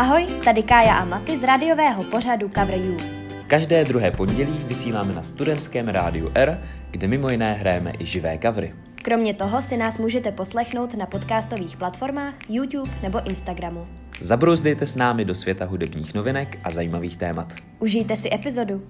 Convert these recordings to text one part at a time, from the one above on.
Ahoj, tady Kája a Maty z rádiového pořadu Cover You. Každé druhé pondělí vysíláme na studentském rádiu R, kde mimo jiné hrajeme i živé covery. Kromě toho si nás můžete poslechnout na podcastových platformách YouTube nebo Instagramu. Zabrouzdejte s námi do světa hudebních novinek a zajímavých témat. Užijte si epizodu.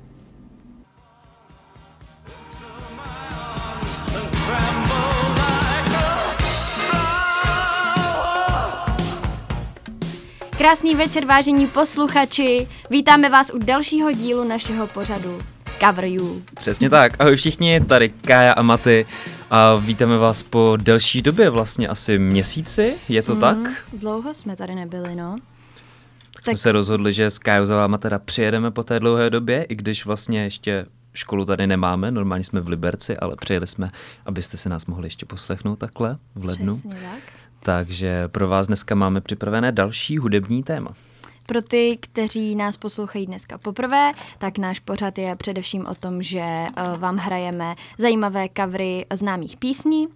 Krásný večer, vážení posluchači. Vítáme vás u dalšího dílu našeho pořadu Cover You. Přesně tak. Ahoj všichni, tady Kája a Maty a vítáme vás po delší době, vlastně asi měsíci, je to mm, tak? Dlouho jsme tady nebyli, no. Tak, tak jsme se rozhodli, že s Kájou za váma teda přijedeme po té dlouhé době, i když vlastně ještě školu tady nemáme, normálně jsme v Liberci, ale přijeli jsme, abyste se nás mohli ještě poslechnout takhle v lednu. Přesně tak. Takže pro vás dneska máme připravené další hudební téma. Pro ty, kteří nás poslouchají dneska poprvé, tak náš pořad je především o tom, že uh, vám hrajeme zajímavé kavry známých písní,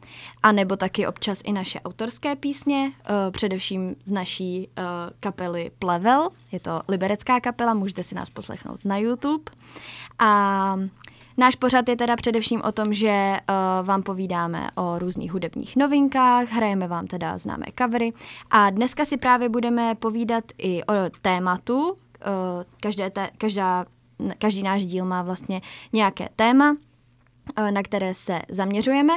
anebo taky občas i naše autorské písně, uh, především z naší uh, kapely Plevel. Je to liberecká kapela, můžete si nás poslechnout na YouTube. A Náš pořad je teda především o tom, že uh, vám povídáme o různých hudebních novinkách, hrajeme vám teda známé covery a dneska si právě budeme povídat i o tématu. Uh, každé te, každá, každý náš díl má vlastně nějaké téma, na které se zaměřujeme.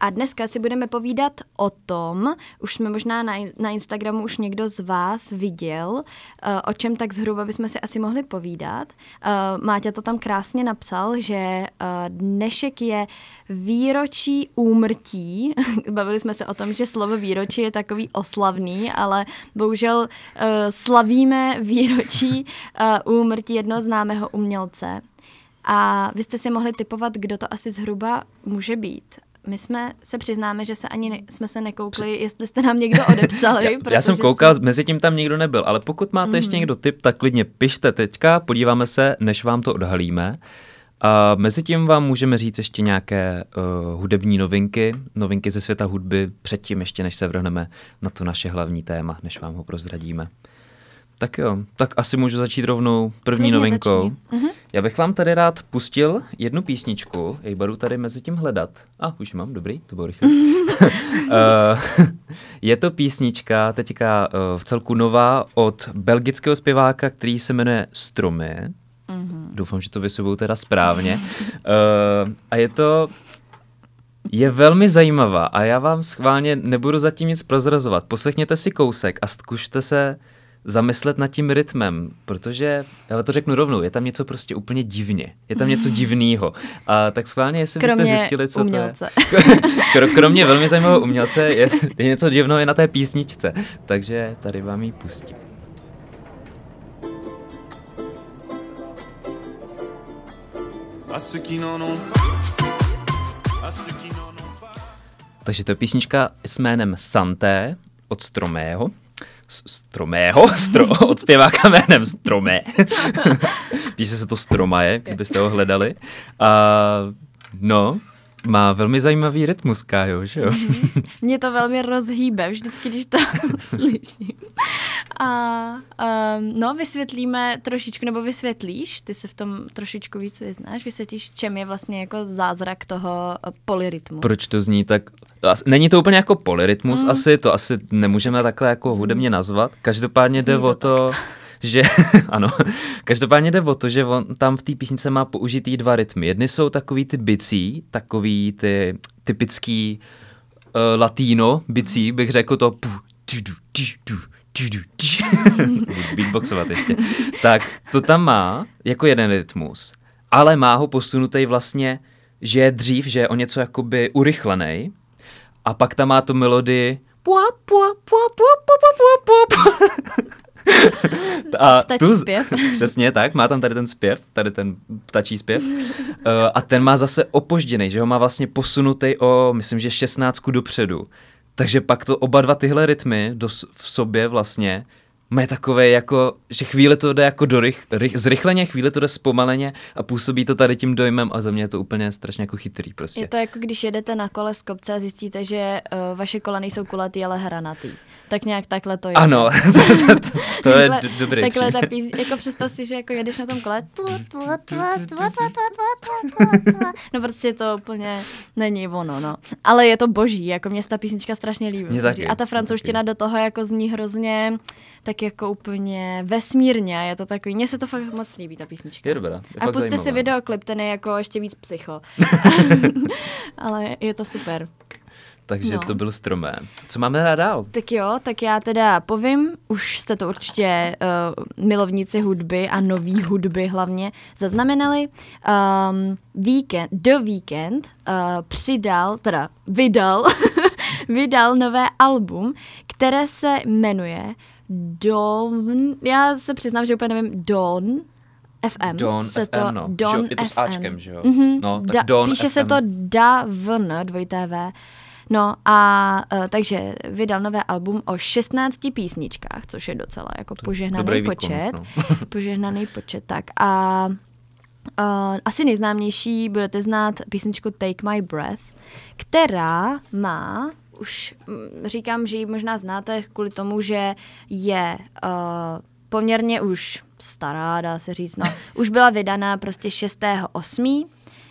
A dneska si budeme povídat o tom, už jsme možná na, na Instagramu už někdo z vás viděl, eh, o čem tak zhruba bychom si asi mohli povídat. Eh, Máťa to tam krásně napsal, že dnešek je výročí úmrtí. Bavili jsme se o tom, že slovo výročí je takový oslavný, ale bohužel slavíme výročí úmrtí jednoho známého umělce. A vy jste si mohli typovat, kdo to asi zhruba může být. My jsme se přiznáme, že se ani ne, jsme se nekoukli, jestli jste nám někdo odepsali. já, já jsem koukal, jsme... mezi tím tam nikdo nebyl, ale pokud máte mm. ještě mhm. někdo tip, tak klidně pište teďka, podíváme se, než vám to odhalíme. A mezi tím vám můžeme říct ještě nějaké uh, hudební novinky, novinky ze světa hudby, předtím ještě, než se vrhneme na to naše hlavní téma, než vám ho prozradíme. Tak jo, tak asi můžu začít rovnou první Klidně novinkou. Uh-huh. Já bych vám tady rád pustil jednu písničku, jej budu tady mezi tím hledat. A, ah, už mám, dobrý, to bylo rychle. uh, je to písnička teďka uh, v celku nová od belgického zpěváka, který se jmenuje Stromy. Uh-huh. Doufám, že to vysvětlou teda správně. Uh, a je to je velmi zajímavá a já vám schválně nebudu zatím nic prozrazovat. Poslechněte si kousek a zkušte se zamyslet nad tím rytmem, protože, já to řeknu rovnou, je tam něco prostě úplně divně. Je tam něco divného. A tak schválně, jestli kromě byste zjistili, co umělce. to je. kromě velmi zajímavého umělce je, je něco divného i na té písničce. Takže tady vám ji pustím. Takže to je písnička s jménem Santé od Stromého stromého, stro, od zpěváka jménem Stromé. Píše se to Stromaje, kdybyste ho hledali. A no, má velmi zajímavý rytmus, Kájo, že jo? Mm-hmm. Mě to velmi rozhýbe vždycky, když to slyším. A um, no, vysvětlíme trošičku, nebo vysvětlíš, ty se v tom trošičku víc vyznáš, vysvětlíš, čem je vlastně jako zázrak toho polyrytmu. Proč to zní tak... Není to úplně jako polyrytmus mm. asi, to asi nemůžeme takhle jako hudebně nazvat. Každopádně zní jde to o to... Tak že ano, každopádně jde o to, že on tam v té písnice má použitý dva rytmy. Jedny jsou takový ty bicí, takový ty typický uh, latino bicí, bych řekl to beatboxovat ještě. Tak to tam má jako jeden rytmus, ale má ho posunutý vlastně, že je dřív, že je o něco jakoby urychlený a pak tam má tu melodii a ptačí tu, zpěv. Přesně tak, má tam tady ten zpěv, tady ten ptačí zpěv. Uh, a ten má zase opožděný, že ho má vlastně posunutý o, myslím, že 16 dopředu. Takže pak to oba dva tyhle rytmy do, v sobě vlastně má takové jako, že chvíli to jde jako do rych, rych, zrychleně, chvíli to jde zpomaleně a působí to tady tím dojmem a za mě je to úplně strašně jako chytrý prostě. Je to jako když jedete na kole z kopce a zjistíte, že uh, vaše kola nejsou kulatý, ale hranatý. Tak nějak takhle to je. Ano, to, to, to, to je dobrý Takhle ta píz, jako představ si, že jako jedeš na tom kole. No prostě to úplně není ono, no. Ale je to boží, jako mě ta písnička strašně líbí. A ta francouzština do toho jako zní hrozně tak jako úplně vesmírně. Je to takový, mně se to fakt moc líbí, ta písnička. Je dobrá. Je a puste si videoklip, ten je jako ještě víc psycho. Ale je to super. Takže No. to byl stromé. Co máme hrát dál? Tak jo, tak já teda povím, už jste to určitě uh, milovníci hudby a nový hudby hlavně zaznamenali. Um, víkend, The Weekend uh, přidal, teda vydal, vydal nové album, které se jmenuje Dawn, já se přiznám, že úplně nevím, Dawn, FM. Dawn se FM, to, no. Dawn Že jo, je to s FM. Ačkem, že jo? Mhm, No, tak da, Dawn Píše se FM. to DAVN, dvojité V. No a uh, takže vydal nové album o 16 písničkách, což je docela jako požehnaný výkon, počet. no. požehnaný počet, tak a uh, asi nejznámější budete znát písničku Take My Breath, která má, už mm, říkám, že ji možná znáte kvůli tomu, že je uh, poměrně už stará, dá se říct, no. Už byla vydaná prostě 6.8.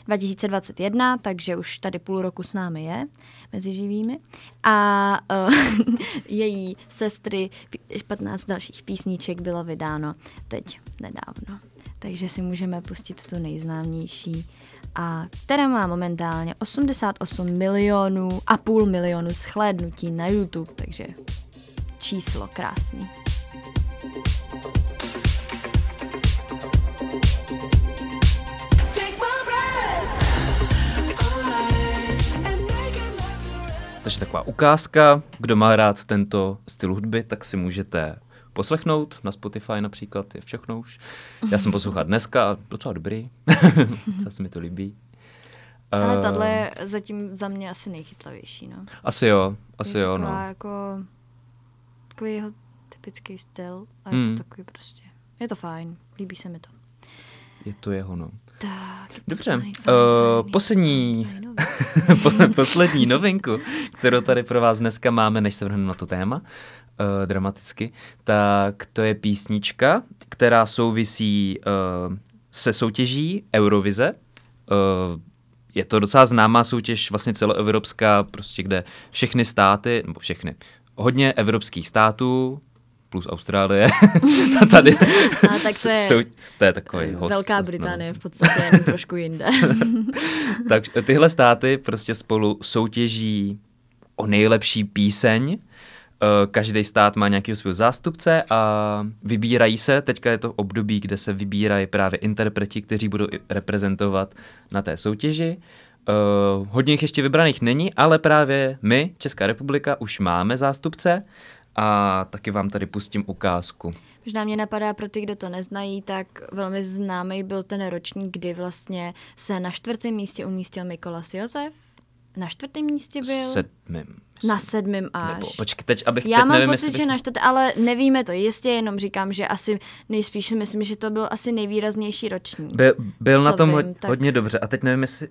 2021, takže už tady půl roku s námi je, mezi živými. A uh, její sestry, pí- 15 dalších písniček bylo vydáno teď nedávno. Takže si můžeme pustit tu nejznámější, a která má momentálně 88 milionů a půl milionu shlédnutí na YouTube, takže číslo krásný. Takže taková ukázka, kdo má rád tento styl hudby, tak si můžete poslechnout na Spotify například, je všechno už. Já jsem poslouchal dneska a docela dobrý, zase se mi to líbí. Ale Eh, tahle je zatím za mě asi nejchytlavější, no. Asi jo, asi je jo, no. jako takový jeho typický styl a je Hmm. to takový prostě, je to fajn, líbí se mi to. Je to jeho, no. Tak. Dobře, eh, poslední, poslední novinku, kterou tady pro vás dneska máme, než se vrhneme na to téma, uh, dramaticky, tak to je písnička, která souvisí uh, se soutěží Eurovize. Uh, je to docela známá soutěž, vlastně celoevropská, prostě kde všechny státy, nebo všechny, hodně evropských států, plus Austrálie, tady A tak to je jsou, to je takový host. Velká host, no. Británie v podstatě, jenom trošku jinde. Tak tyhle státy prostě spolu soutěží o nejlepší píseň. Eh, Každý stát má nějakého svého zástupce a vybírají se, teďka je to období, kde se vybírají právě interpreti, kteří budou reprezentovat na té soutěži. Uh, hodně jich ještě vybraných není, ale právě my, Česká republika, už máme zástupce a taky vám tady pustím ukázku. Možná mě napadá pro ty, kdo to neznají, tak velmi známý byl ten ročník, kdy vlastně se na čtvrtém místě umístil Mikolas Josef. Na čtvrtém místě byl? Sedmým. Na sedmém až. Nebo, počkej, teď, abych Já teď mám nevím, pocit, jestli že bych... na čtvrté, ale nevíme to. Jistě jenom říkám, že asi nejspíš myslím, že to byl asi nejvýraznější ročník. Byl, byl na tom vím, ho, tak- hodně dobře a teď nevím, jestli...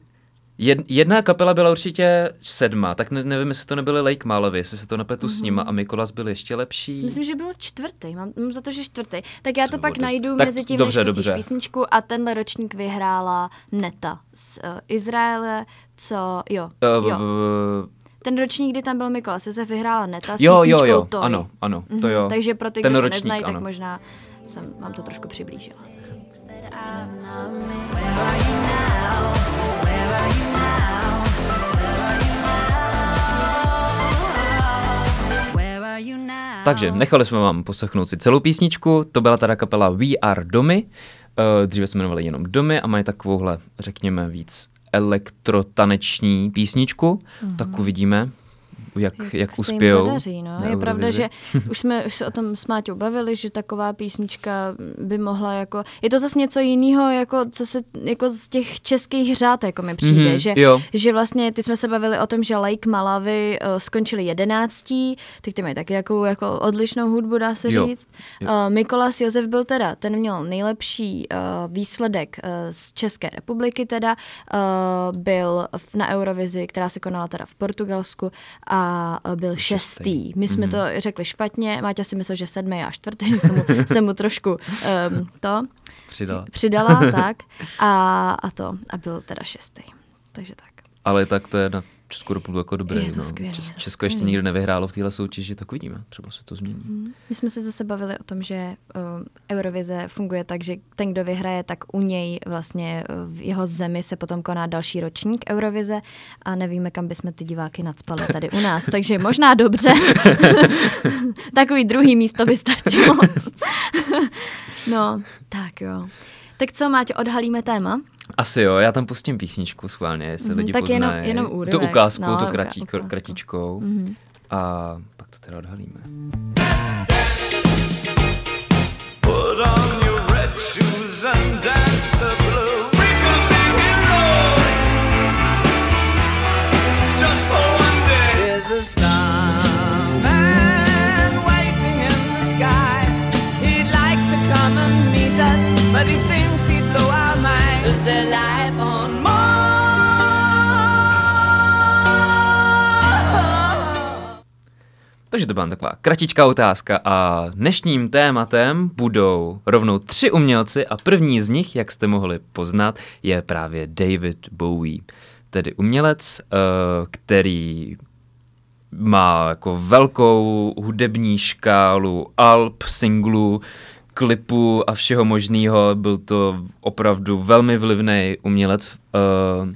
Jed, jedna kapela byla určitě sedma, tak ne, nevím, jestli to nebyly Lake Malovi, jestli se to nepletu mm-hmm. s nima a Mikolas byl ještě lepší. Si Myslím, že byl čtvrtý, mám, mám za to, že čtvrtý. Tak já to, To pak dost- najdu tak mezi tím, dobře, než dobře. písničku a tenhle ročník vyhrála Neta z uh, Izraele, co, jo, Uh, jo. Ten ročník, kdy tam byl Mikolas Josef, vyhrála Neta s jo, jo, písničkou jo, Toy. ano, ano, to Mhm, jo. Takže pro ty, Ten kdo to ročník, neznají, ano. tak možná jsem vám to trošku přiblížila. Takže nechali jsme vám poslechnout si celou písničku, to byla teda kapela We Are Domy, uh, dříve se jmenovali jenom Domy a mají takovouhle, řekněme, víc elektrotaneční písničku, mm-hmm. tak uvidíme, jak, jak, jak uspějou. zadaří, no. Je pravda, že už jsme už se o tom s Máťou bavili, že taková písnička by mohla jako... Je to zase něco jiného, jako, co se, jako z těch českých řád jako mi přijde, Mhm, že, jo. že vlastně ty jsme se bavili o tom, že Lake Malavy uh, skončili jedenáctí, teď ty mají taky jako, jako odlišnou hudbu, dá se Jo, říct. jo. Uh, Mikolas Josef byl teda, ten měl nejlepší uh, výsledek uh, z České republiky teda, uh, byl v, na Eurovizi, která se konala teda v Portugalsku a a byl šestý. šestý. My jsme to řekli špatně, Máťa si myslel, že sedmý a čtvrtý, jsem mu, jsem mu trošku um, to Přidala. přidala, tak, a, a to, a byl teda šestý. Takže tak. Ale tak to je na Českou republiku jako dobré. Je to no. skvělý, Čes- to Česko ještě nikdo nevyhrálo v téhle soutěži, tak uvidíme. Třeba se to změní. My jsme se zase bavili o tom, že uh, Eurovize funguje tak, že ten, kdo vyhraje, tak u něj vlastně uh, v jeho zemi se potom koná další ročník Eurovize a nevíme, kam bychom ty diváky nadspali tady u nás, takže možná dobře. Takový druhý místo by stačilo. no, tak jo. Tak co, Máťo, odhalíme téma? Asi jo, já tam pustím písničku schválně, jestli Mhm, lidi tak jenom- poznají. jenom tu úryvek. ukázku, No, tu kratí, ukázku. kratičkou. Mhm. A pak to teda odhalíme. Put on Takže to byla taková kratičká otázka a dnešním tématem budou rovnou tři umělci a první z nich, jak jste mohli poznat, je právě David Bowie. Tedy umělec, eh, který má jako velkou hudební škálu alb, singlů, klipů a všeho možného. Byl to opravdu velmi vlivný umělec, eh,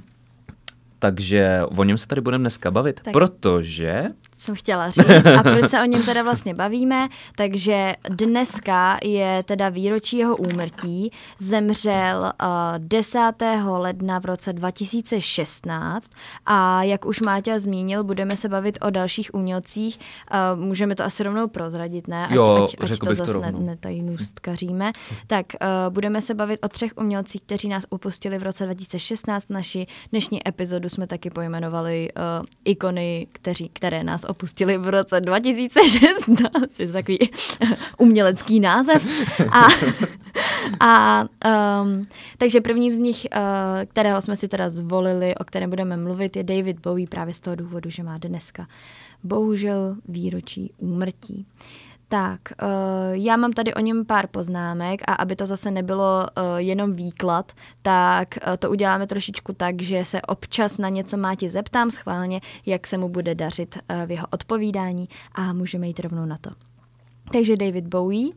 takže o něm se tady budeme dneska bavit, Tak. protože jsem chtěla říct. A proč se o něm teda vlastně bavíme? Takže dneska je teda výročí jeho úmrtí. Zemřel uh, 10. ledna v roce 2016 a jak už Máťa zmínil, budeme se bavit o dalších umělcích. Uh, můžeme to asi rovnou prozradit, ne? Ať, Jo, ať, ať řekl to zase ne, netajnůstkaříme. Tak uh, budeme se bavit o třech umělcích, kteří nás opustili v roce 2016. Naši dnešní epizodu jsme taky pojmenovali uh, ikony, kteří, které nás opustili v roce 2016. Je to takový umělecký název. A, a um, takže prvním z nich, uh, kterého jsme si teda zvolili, o kterém budeme mluvit, je David Bowie právě z toho důvodu, že má dneska bohužel výročí úmrtí. Tak, uh, já mám tady o něm pár poznámek a aby to zase nebylo uh, jenom výklad, tak uh, to uděláme trošičku tak, že se občas na něco Máti zeptám schválně, jak se mu bude dařit v jeho odpovídání a můžeme jít rovnou na to. Takže David Bowie uh,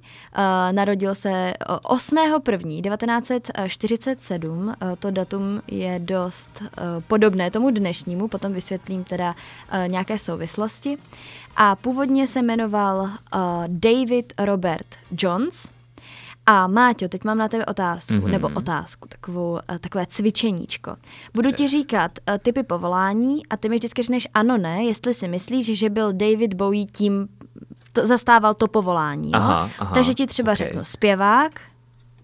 narodil se uh, 8.1.1947. Uh, to datum je dost uh, podobné tomu dnešnímu, potom vysvětlím teda uh, nějaké souvislosti. A původně se jmenoval uh, David Robert Jones. A Máťo, teď mám na tebe otázku, Mhm. mm-hmm. nebo otázku, takovou, uh, takové cvičeníčko. Budu ti říkat uh, typy povolání a ty mi vždycky řekneš ano, ne, jestli si myslíš, že byl David Bowie tím, to, zastával to povolání. Jo? Aha, aha, Takže ti třeba ok. řeknu zpěvák,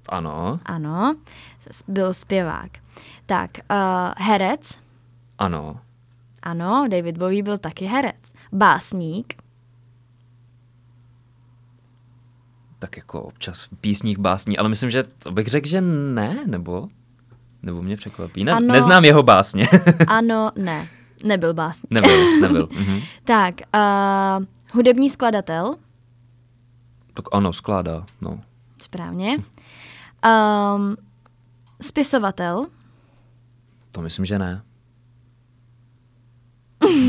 ano, ano, byl zpěvák. Tak, uh, herec, ano, ano, David Bowie byl taky herec. Básník, tak jako občas v písních básní, ale myslím, že to bych řekl, že ne, nebo? Nebo mě překvapí. Ne, Ano. Neznám jeho básně. ano, ne, nebyl básník. nebyl, nebyl. Mhm. Tak, uh, hudební skladatel, Tak ano, skládá, no. správně. Um, spisovatel, To myslím, že ne.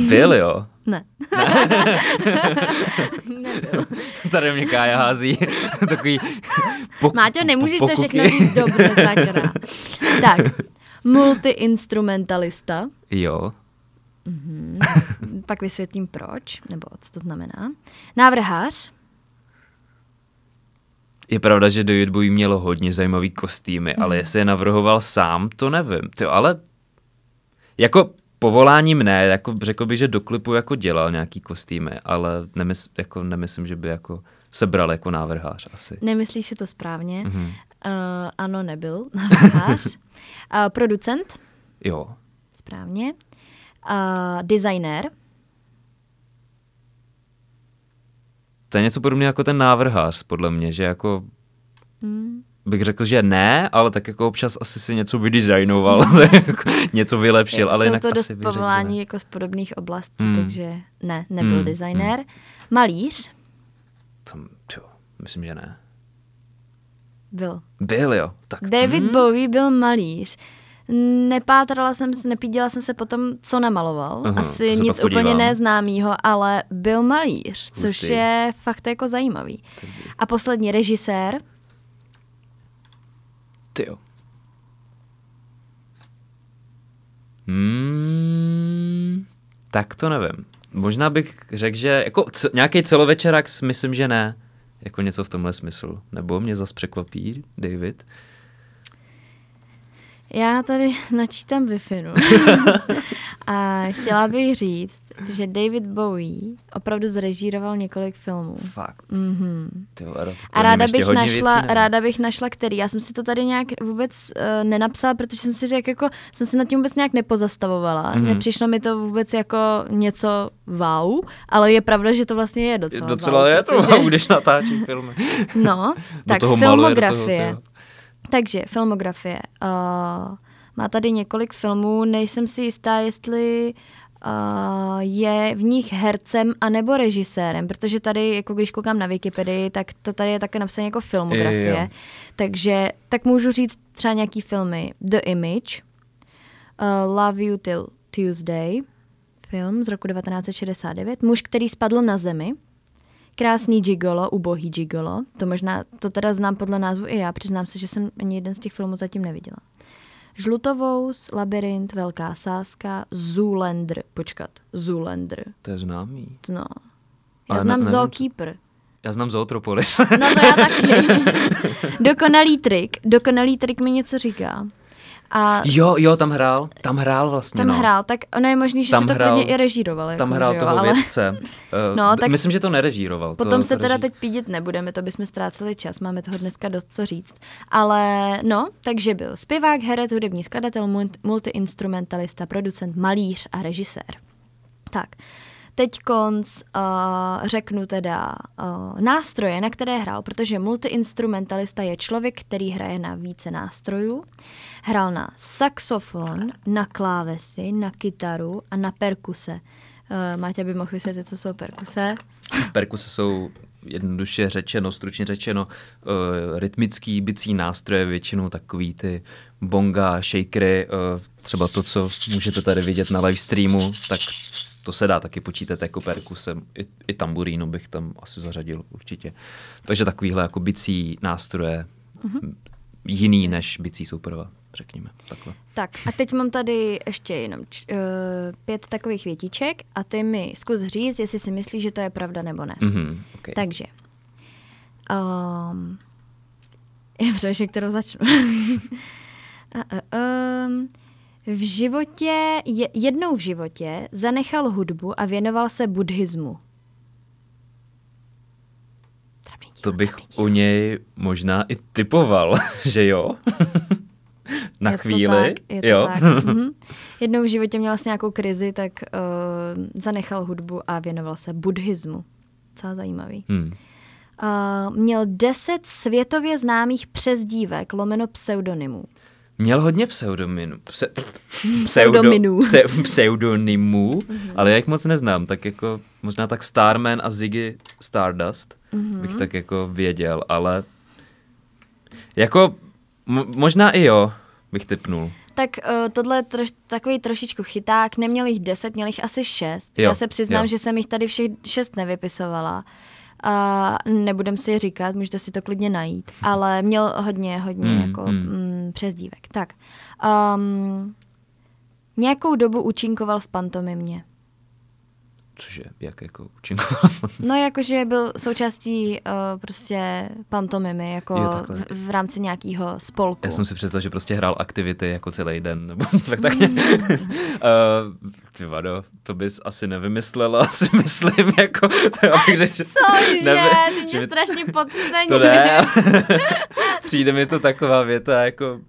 Byl, jo. ne. Nebyl. Tady mě Kája hází takový pok- Máťo, nemůžeš to pokuky. všechno říct dobře, sakra. Tak, multiinstrumentalista, Jo, pak vysvětlím proč, nebo co to znamená. Návrhář, je pravda, že David Bowie měl hodně zajímavý kostýmy, ale jestli je navrhoval sám, to nevím. Ty, ale jako povoláním ne, jako řekl bych, že do klipu jako dělal nějaký kostýmy, ale nemysl, jako nemyslím, že by jako sebral jako návrhář asi. nemyslíš si to správně. Mhm. Uh, ano, nebyl návrhář. uh, producent, Jo, správně. Uh, designér, to je něco podobného jako ten návrhář, podle mě, že jako mm, bych řekl, že ne, ale tak jako občas asi si něco vydesignoval, jako něco vylepšil, ale Jsou jinak to dost asi povolání jako z podobných oblastí, Mm. takže ne, nebyl Mm, designér. Malíř To, čo, myslím, že ne. byl. Byl, jo. Tak, David hm, Bowie byl malíř. Nepátrala jsem, se- nepíděla jsem se potom, co namaloval. Aha, Asi nic úplně neznámýho, ale byl malíř, což Hustý. je fakt jako zajímavý. A poslední režisér, Ty jo. Hmm, tak to nevím. Možná bych řekl, že jako c- nějaký celovečerák si myslím, že ne. Jako něco v tomhle smyslu. Nebo mě zas překvapí David. Já tady načítám wi A chtěla bych říct, že David Bowie opravdu zrežíroval několik filmů. Fakt. Mhm. Ty vole, A ráda bych, našla, ráda bych našla který. Já jsem si to tady nějak vůbec uh, nenapsala, protože jsem si tak jako, jsem se nad tím vůbec nějak nepozastavovala. Mhm. Mm-hmm. Nepřišlo mi to vůbec jako něco wow, ale je pravda, že to vlastně je docela, Docela wow, je to, protože, protože... když natáčí filmy. No, tak maluje, toho, filmografie. tyjo. Takže filmografie. Uh, má tady několik filmů, nejsem si jistá, jestli uh, je v nich hercem anebo režisérem, protože tady, jako když koukám na Wikipedii, tak to tady je také napsané jako filmografie. Jo. Takže tak můžu říct třeba nějaký filmy. The Image, uh, Love You Till Tuesday, film z roku 1969, Muž, který spadl na zemi, Krásný gigolo, ubohý gigolo. To možná, to teda znám podle názvu i já, přiznám se, že jsem ani jeden z těch filmů zatím neviděla. Žlutovous, Labyrint, Velká sázka, Zoolander. Počkat, Zoolander. To je známý. No. Já Ale znám ne- Zookeeper. Já znám Zootropolis. No to já taky. Dokonalý trik. Dokonalý trik mi něco říká. A jo, jo, tam hrál. Tam hrál vlastně, tam no. hrál, tak ono je možný, že Tam si to hrál- klidně i režíroval. Tam jako, hrál že jo, toho ale... vědce. Eh, No, tak Myslím, že to nerežíroval. Potom to se teda reží- teď pídit nebudeme, to bychom ztráceli čas, máme toho dneska dost co říct. Ale no, takže byl zpěvák, herec, hudební skladatel, multi- multiinstrumentalista, producent, malíř a režisér. Tak, teď konc uh, řeknu teda uh, nástroje, na které hrál, protože multiinstrumentalista je člověk, který hraje na více nástrojů. Hrál na saxofon, na klávesy, na kytaru a na perkuse. Uh, Máte by mohl vysvětlit, co jsou perkuse? Perkuse jsou jednoduše řečeno, stručně řečeno, uh, rytmický bicí nástroje, většinou takový ty bonga, shakery, uh, třeba to, co můžete tady vidět na live streamu, tak to se dá taky počítat jako perkusem. I, i tamburínu bych tam asi zařadil určitě. Takže takovýhle jako bicí nástroje, mm-hmm. jiný než bicí souprva, řekněme. Takhle. Tak a teď mám tady ještě jenom č- uh, pět takových větiček a ty mi zkus říct, jestli si myslíš, že to je pravda nebo ne. Mm-hmm. Okay. Takže. Um, já přemýšlím, kterou začnu. a, a, um, v životě, je, jednou v životě zanechal hudbu a věnoval se buddhismu. Díl, To bych u něj možná i typoval, že jo? Na je to chvíli. tak, je to jo. tak. Mhm. Jednou v životě měla asi nějakou krizi, tak uh, zanechal hudbu a věnoval se buddhismu. Docela zajímavý. Hmm. Uh, měl deset světově známých přezdívek lomeno pseudonymů. Měl hodně pseudominů. Pse, Pseudominů. Pse, pseudonymů, ale já jich moc neznám, tak jako možná tak Starman a Ziggy Stardust bych tak jako věděl, ale jako mo- možná i jo, bych typnul. Tak uh, tohle je troš, takový trošičku chyták, neměl jich deset, měl jich asi šest. Jo, Já se přiznám, jo. že jsem jich tady všech šest nevypisovala. A nebudem si je říkat, můžete si to klidně najít. Ale měl hodně, hodně Mm, jako mm. mm, přezdívek. Tak. Um, nějakou dobu účinkoval v pantomimě. Cože, jak jako účinkoval? No, jakože byl součástí uh, prostě pantomimy, jako Jo, v, v rámci nějakého spolku. Já jsem si představil, že prostě hrál aktivity jako celý den, nebo tak tak. uh, ty vado, to bys asi nevymyslela, asi myslím, jako, to řekl, že- Cože, Neve- ty že mě by- strašně podceňuješ. To ne, přijde mi to taková věta, jako,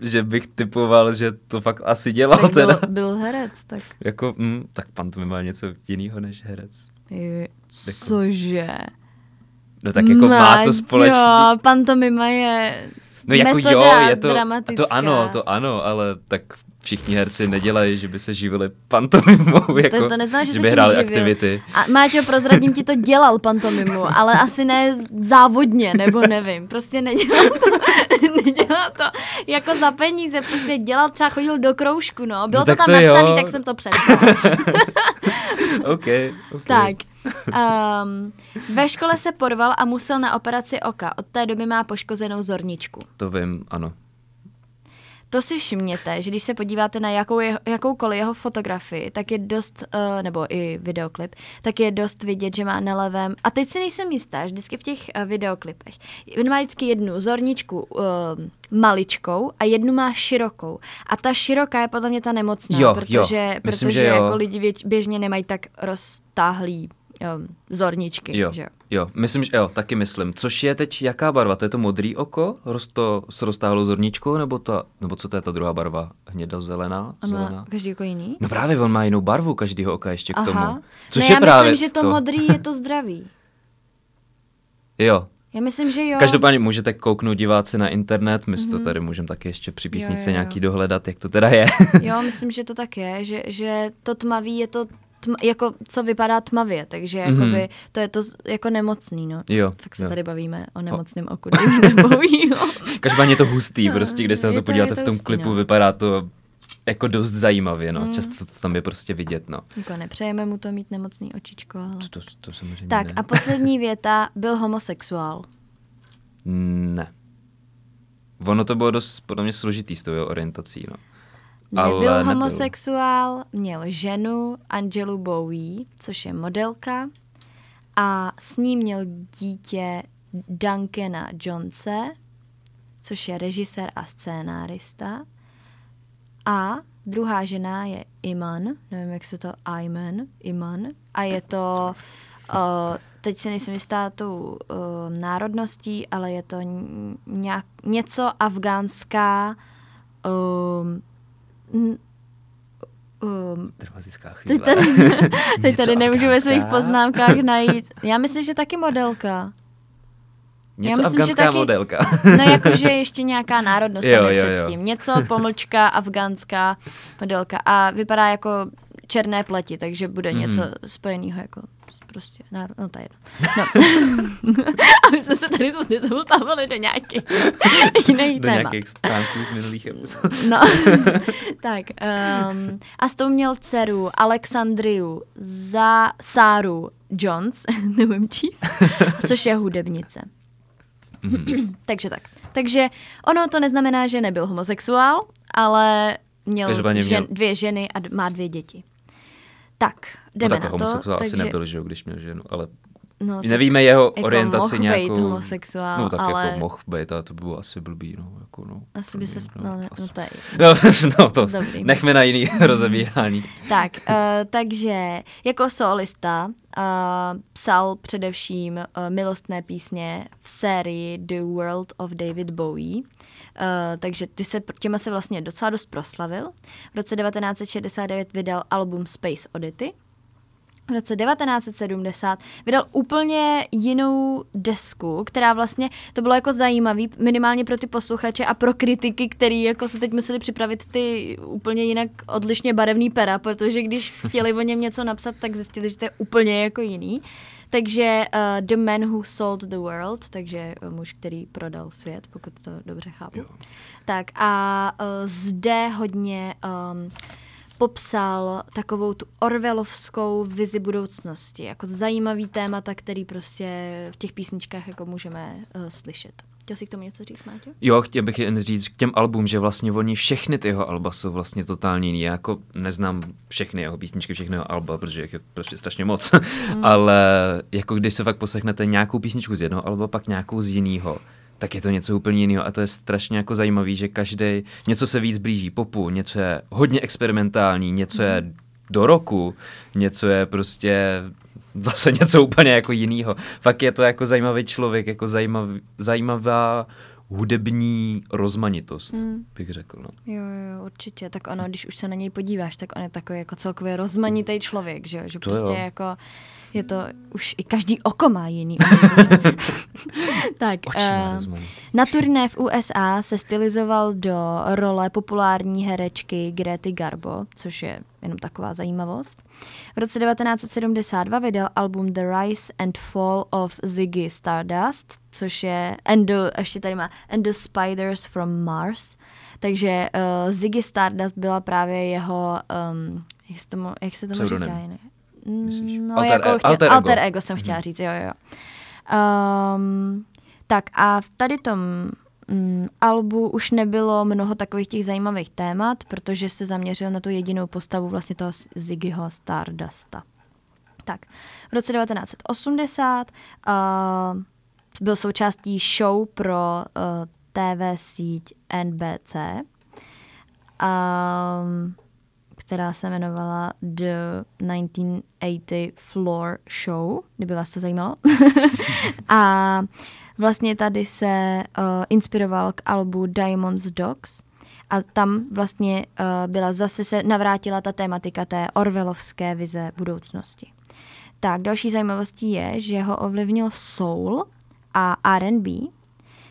že bych typoval, že to fakt asi dělal Tak byl, teda. byl herec, tak... Jako, mm, tak pantomima má něco jiného než herec. Je, cože? No tak jako má to společný. pantomima je No jako jo, je to, to ano, to ano, ale tak všichni herci nedělají, že by se živili pantomimou, jako, to, to neznamená, že, že by hráli živil. aktivity. A Máťo, prozradím ti to dělal pantomimu, ale asi ne závodně, nebo nevím. Prostě nedělal to, nedělal to jako za peníze, prostě dělal, třeba chodil do kroužku, no. Bylo No to tam to napsané, jo. tak jsem to přepsal. OK, OK. tak. Um, ve škole se porval a musel na operaci oka. Od té doby má poškozenou zorničku. To vím, ano. To si všimněte, že když se podíváte na jakou jeho, jakoukoliv jeho fotografii, tak je dost, uh, nebo i videoklip, tak je dost vidět, že má na levém, a teď si nejsem jistá, že vždycky v těch uh, videoklipech, on má vždycky jednu zorničku uh, maličkou a jednu má širokou. A ta široká je podle mě ta nemocná, Jo, jo, protože, myslím, protože že jo. jako lidi věč, běžně nemají tak roztáhlý zorničky. Jo, Že? jo. myslím, že jo, taky myslím. Což je teď jaká barva? To je to modrý oko rosto, s roztáhlou zorničkou, nebo, to, nebo co to je ta druhá barva? On Zelená? má každý jako jiný? No právě, on má jinou barvu každýho oka ještě k tomu. Aha. Což no je já právě myslím, že to, modrý je to zdravý. Jo. Já myslím, že jo. Každopádně můžete kouknout diváci na internet, my mm-hmm. to tady můžeme taky ještě při písničce Mhm. Jo, jo, jo. nějaký dohledat, jak to teda je. Jo, myslím, že to tak je, že, že to tmavý je to tm, jako co vypadá tmavě, takže Mhm. jakoby, to je to jako nemocný, no. jo, Fakt se jo. tady bavíme o nemocném oku. Každopádně je to hustý, prostě, když se na to to- podíváte to v tom hustý, klipu, no. vypadá to jako dost zajímavě, no. Mm. Často to tam je prostě vidět, no. jako nepřejeme mu to mít nemocný očičko, ale... To, to, to samozřejmě Tak ne. a poslední věta, byl homosexuál. Ne. Ono to bylo dost podle mě složitý s tou jeho orientací, no. Nebyl Ale nebyl. homosexuál, měl ženu Angelu Bowie, což je modelka, a s ní měl dítě Duncana Jonese, což je režisér a scénárista. A druhá žena je Iman, nevím, jak se to Iman, Iman, a je to, uh, teď si nejsem jistá tou uh, národností, ale je to nějak, něco afgánská, um, um, Dramatická chvíle. teď tady, teď tady nemůžu ve svých poznámkách najít. Já myslím, že taky modelka. Něco myslím, že afgánská taky- modelka. No jakože ještě nějaká národnost Jo, tam je jo, jo. předtím. Něco, pomlčka, afgánská modelka. A vypadá jako černé pleti, takže bude Mhm. něco spojeného jako prostě národ... No to je jedno. No. a my jsme se tady zase nezamotávali do nějakých jiných Do témat. nějakých stránků z minulých epizod. No, tak. Um, a s tou měl dceru Alexandriu za Sáru Jones, nevím číst, což je hudebnice. Mhm. Takže tak. Takže ono to neznamená, že nebyl homosexuál, ale měl, žen, měl- dvě ženy a d- má dvě děti. Tak, No jdeme takhle na to. homosexuál asi takže, nebyl, že jo, když měl ženu, ale No, tak nevíme jeho jako orientaci mohl nějakou. být homosexuál, no tak ale jako mohl být, ale to by bylo asi blbý, no. Jako, no asi by se... v- no, No, no asi. to je No, no to Dobrý. nechme na jiný rozebírání. Tak, uh, takže jako solista uh, psal především uh, milostné písně v sérii The World of David Bowie. Uh, takže ty se, těma se vlastně docela dost proslavil. V roce 1969 vydal album Space Oddity. V roce 1970 vydal úplně jinou desku, která vlastně, to bylo jako zajímavý, minimálně pro ty posluchače a pro kritiky, který jako se teď museli připravit ty úplně jinak odlišně barevný pera, protože když chtěli o něm něco napsat, tak zjistili, že to je úplně jako jiný. Takže uh, The Man Who Sold the World, takže uh, muž, který prodal svět, pokud to dobře chápu. Jo. Tak a uh, zde hodně um, popsal takovou tu orvelovskou vizi budoucnosti, jako zajímavý témata, který prostě v těch písničkách jako můžeme uh, slyšet. Chtěl jsi k tomu něco říct, Máťo? Jo, chtěl bych jen říct k těm album, že vlastně oni všechny ty jeho alba jsou vlastně totálně jiný. Já jako neznám všechny jeho písničky, všechny jeho alba, protože jich je prostě strašně moc. Mm. Ale jako když se fakt poslechnete nějakou písničku z jednoho alba, pak nějakou z jiného, tak je to něco úplně jiného a to je strašně jako zajímavý, že každý něco se víc blíží popu, něco je hodně experimentální, něco je do roku, něco je prostě zase něco úplně jako jiného. Fakt je to jako zajímavý člověk, jako zajímavý, zajímavá hudební rozmanitost, Mm. bych řekl. No. Jo, jo, určitě. Tak ono, když už se na něj podíváš, tak on je takový jako celkově rozmanitý člověk, že, že To prostě jo. jako Je to už i každý oko má jiný. tak, rozmaný. na turné v USA se stylizoval do role populární herečky Grety Garbo, což je jenom taková zajímavost. V roce 1972 vydal album The Rise and Fall of Ziggy Stardust, což je and the, ještě tady má And the Spiders from Mars. Takže uh, Ziggy Stardust byla právě jeho, um, jak, se tomu, jak se tomu Pseudonym. říká? jinak? Myslíš? No, Alter jako e- chtěl, alter ego. alter ego jsem chtěla říct, jo, jo. jo. Um, tak a v tady tom mm, albu už nebylo mnoho takových těch zajímavých témat, protože se zaměřil na tu jedinou postavu vlastně toho Ziggyho Stardusta. Tak, v roce 1980 uh, byl součástí show pro uh, TV síť NBC, um, která se jmenovala The 1980 Floor Show, kdyby vás to zajímalo. a vlastně tady se uh, inspiroval k albu Diamonds Dogs a tam vlastně uh, byla zase se navrátila ta tématika té Orwellovské vize budoucnosti. Tak, další zajímavostí je, že ho ovlivnil soul a R&B,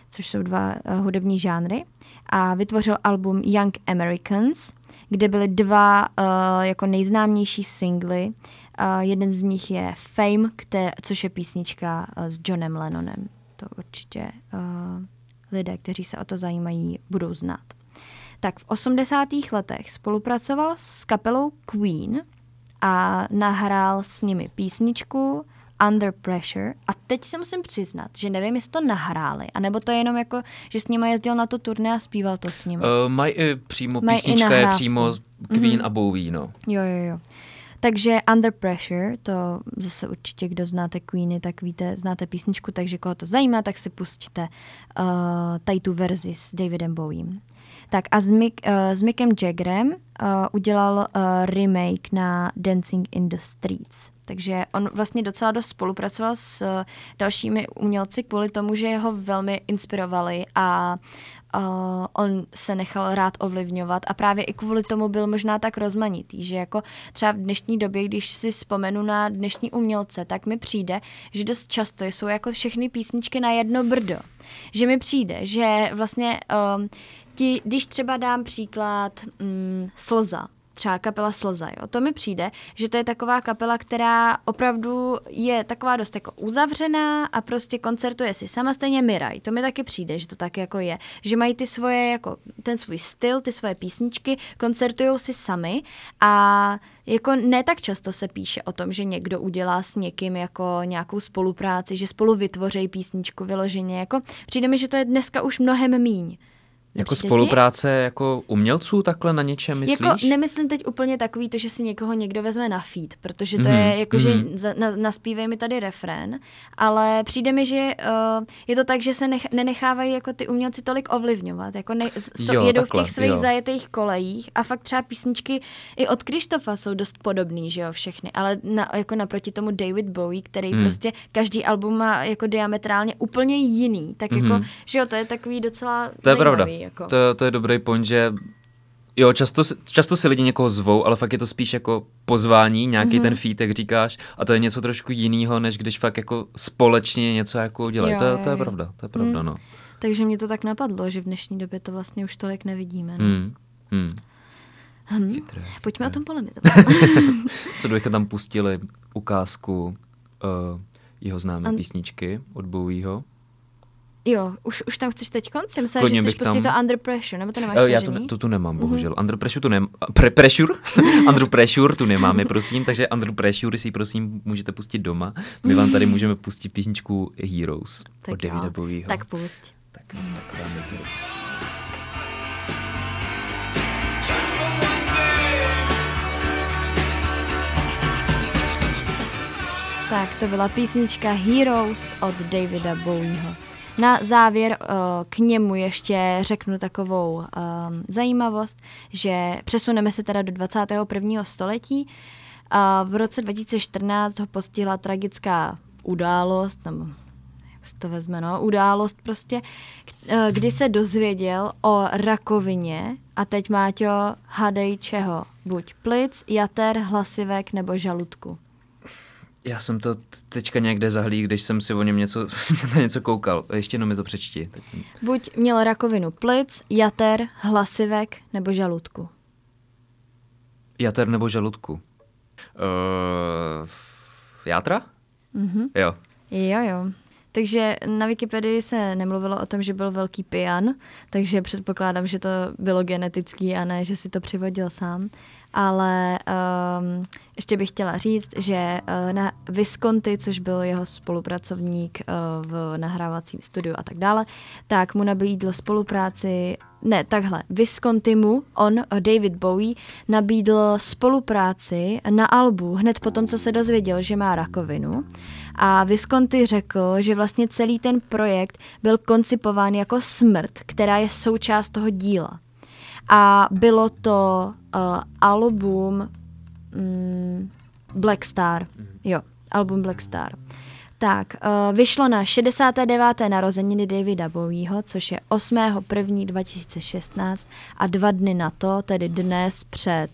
což jsou dva uh, hudební žánry, a vytvořil album Young Americans, kde byly dva uh, jako nejznámější singly. Uh, jeden z nich je Fame, které, což je písnička uh, s Johnem Lennonem. To určitě uh, lidé, kteří se o to zajímají, budou znát. Tak v 80. letech spolupracoval s kapelou Queen a nahrál s nimi písničku Under Pressure a teď se musím přiznat, že nevím, jestli to nahráli, anebo to je jenom jako, že s nimi jezdil na to turné a zpíval to s nimi. Uh, mají i přímo, Mají i písnička je přímo z Queen a Bowie, no. Jo, jo, jo. Takže Under Pressure, to zase určitě, kdo znáte Queeny, tak víte, znáte písničku, takže koho to zajímá, tak si pustíte uh, tady tu verzi s Davidem Bowiem. Tak a s, Mick, uh, s Mickem Jaggerem uh, udělal uh, remake na Dancing in the Streets. Takže on vlastně docela dost spolupracoval s uh, dalšími umělci kvůli tomu, že ho velmi inspirovali a uh, on se nechal rád ovlivňovat a právě i kvůli tomu byl možná tak rozmanitý, že jako třeba v dnešní době, když si vzpomenu na dnešní umělce, tak mi přijde, že dost často jsou jako všechny písničky na jedno brdo. Že mi přijde, že vlastně um, ti, když třeba dám příklad um, Slza, třeba kapela Slza, jo. To mi přijde, že to je taková kapela, která opravdu je taková dost jako uzavřená a prostě koncertuje si sama stejně Miraj. To mi taky přijde, že to tak jako je. Že mají ty svoje, jako ten svůj styl, ty svoje písničky, koncertují si sami a jako ne tak často se píše o tom, že někdo udělá s někým jako nějakou spolupráci, že spolu vytvoří písničku vyloženě. Jako přijde mi, že to je dneska už mnohem míň. Jako ti? spolupráce jako umělců takhle na něčem, myslíš? Jako nemyslím teď úplně takový to, že si někoho někdo vezme na feed, protože to Mhm, je jako, že mhm. za- na, naspívej mi tady refrén, ale přijde mi, že uh, je to tak, že se nech, nenechávají jako ty umělci tolik ovlivňovat, jako ne, so, Jo, jedou takhle, v těch svých jo. zajetých kolejích a fakt třeba písničky i od Krištofa jsou dost podobný, že jo, všechny, ale na, jako naproti tomu David Bowie, který Hmm. prostě každý album má jako diametrálně úplně jiný, tak jako, Mhm. že jo, to je takový docela To je zajímavý, pravda. Jako. To, to je dobrý point, že jo, často, často si lidi někoho zvou, ale fakt je to spíš jako pozvání, nějaký Mhm. mm-hmm. ten feed, jak říkáš, a to je něco trošku jiného, než když fakt jako společně něco jako dělají. Jo, To, je- to je pravda, to je pravda, Mm. no. Takže mě to tak napadlo, že v dnešní době to vlastně už tolik nevidíme. No. Hmm. Hmm. Hm. Chytré, Pojďme o tom polemizovat. Co kdybychom tam pustili ukázku uh, jeho známé An- písničky od Bowieho? Jo, už, už tam chceš teď konci? Myslím, že chceš pustit tam- to Under Pressure, nebo to nemáš Já to, to tu nemám, bohužel. Under Pressure tu nemám. Pre, pressure? Under Pressure tu nemáme, prosím, takže Under Pressure si prosím můžete pustit doma. My vám tady můžeme pustit písničku Heroes Tak od Davida Bowieho. Tak pusť. tak, tak dáme Heroes. Tak to byla písnička Heroes od Davida Bowieho. Na závěr uh, k němu ještě řeknu takovou um, zajímavost, že přesuneme se teda do 21. století. V roce 2014 ho postihla tragická událost, nebo jak se to vezme, no, událost prostě, eh, kdy se dozvěděl o rakovině a teď Máťo, hádej čeho, buď plic, jater, hlasivek nebo žaludku. Já jsem to teďka někde zahlík, když jsem si o něm něco, na něco koukal. Ještě jenom mi to přečti. Buď měl rakovinu plic, jater, hlasivek nebo žaludku. Jater nebo žaludku? Uh, játra? Mhm. Jo. Jo, jo. Takže na Wikipedii se nemluvilo o tom, že byl velký pijan, takže předpokládám, že to bylo genetický a ne, že si to přivodil sám. Ale um, ještě bych chtěla říct, že uh, na Visconti, což byl jeho spolupracovník uh, v nahrávacím studiu a tak dále, tak mu nabídl spolupráci ne, takhle. Visconti mu, on, David Bowie, nabídl spolupráci na albu hned po tom, co se dozvěděl, že má rakovinu. A Visconti řekl, že vlastně celý ten projekt byl koncipován jako smrt, která je součást toho díla. A bylo to uh, album mm, Black Star. Jo, album Black Star. Tak, uh, vyšlo na 69. narozeniny Davida Bowieho, což je 8.1.2016 a dva dny na to, tedy dnes před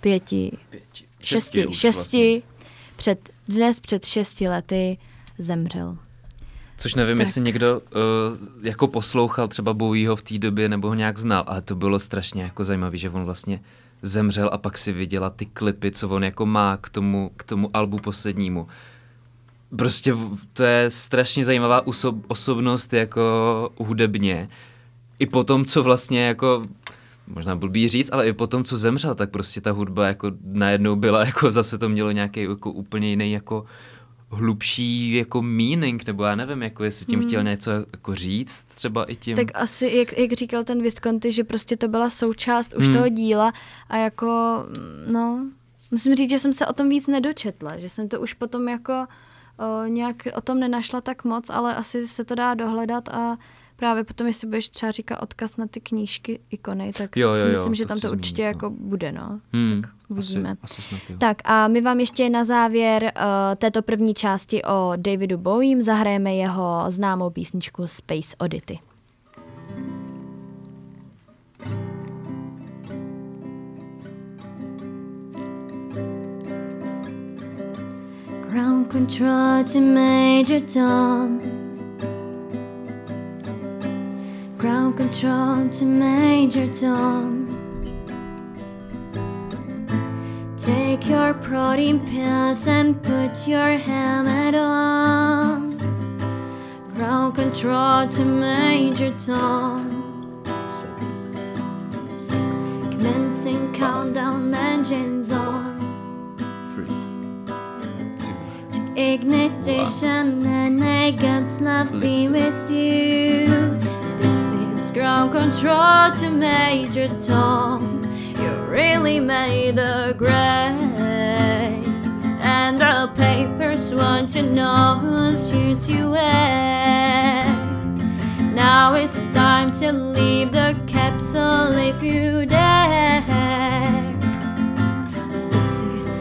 pěti, Pěti. šesti, už šesti, vlastně. před, dnes před šesti lety zemřel. Což nevím, Tak. jestli někdo uh, jako poslouchal třeba Bowieho v té době nebo ho nějak znal, ale to bylo strašně jako zajímavé, že on vlastně zemřel a pak si viděla ty klipy, co on jako má k tomu, k tomu albu poslednímu. Prostě to je strašně zajímavá osob, osobnost jako hudebně. I po tom, co vlastně jako možná blbý říct, ale i po tom, co zemřel, tak prostě ta hudba jako najednou byla, jako zase to mělo nějaký jako úplně jiný jako hlubší jako meaning, nebo já nevím, jako jestli tím chtěl něco jako říct, třeba i tím. Tak asi, jak, jak říkal ten Visconti, že prostě to byla součást už Hmm. toho díla a jako, no, musím říct, že jsem se o tom víc nedočetla, že jsem to už potom jako o, nějak o tom nenašla tak moc, ale asi se to dá dohledat a právě potom, jestli budeš třeba říkat odkaz na ty knížky ikony, tak Jo, jo, si jo, myslím, že to tam to určitě zmínit, jako bude, no. Hmm, Tak uvidíme. Asi, asi snad jo. Tak a my vám ještě na závěr uh, této první části o Davidu Bowiem zahrajeme jeho známou písničku Space Oddity. Control to Major Tom. Ground control to Major Tom. Take your protein pills and put your helmet on. Ground control to Major Tom. Six. Commencing countdown engines on. three, Ignition and may God's love be with you. This is ground control to Major Tom. You really made the grade. And the papers want to know who's here to wear. Now it's time to leave the capsule if you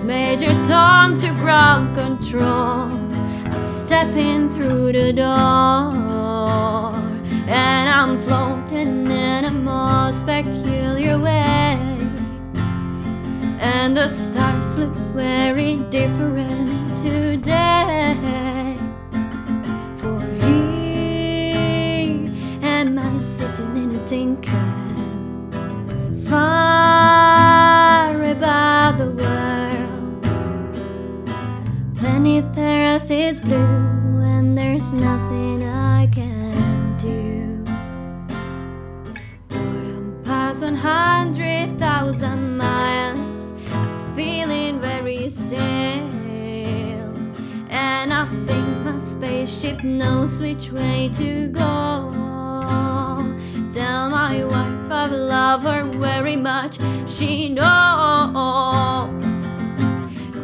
Major Tom to ground control. I'm stepping through the door, and I'm floating in a most peculiar way. And the stars look very different today. For here am I sitting in a tin can, far above the world. Planet Earth is blue, and there's nothing I can do. But I'm past 100,000 miles, I'm feeling very still. And I think my spaceship knows which way to go. Tell my wife I love her very much, she knows.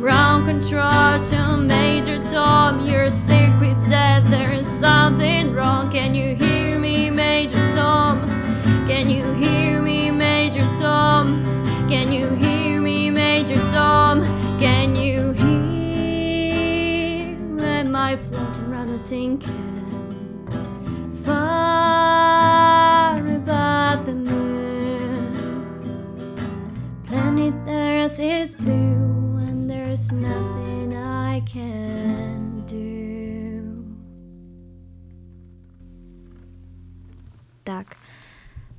Ground control to Major Tom, your circuit's dead, there's something wrong. Can you hear me, Major Tom? Can you hear me, Major Tom? Can you hear me, Major Tom? Can you hear? Am I floating around the tin can? Far above the moon. Planet Earth is blue there's nothing I can do. Tak.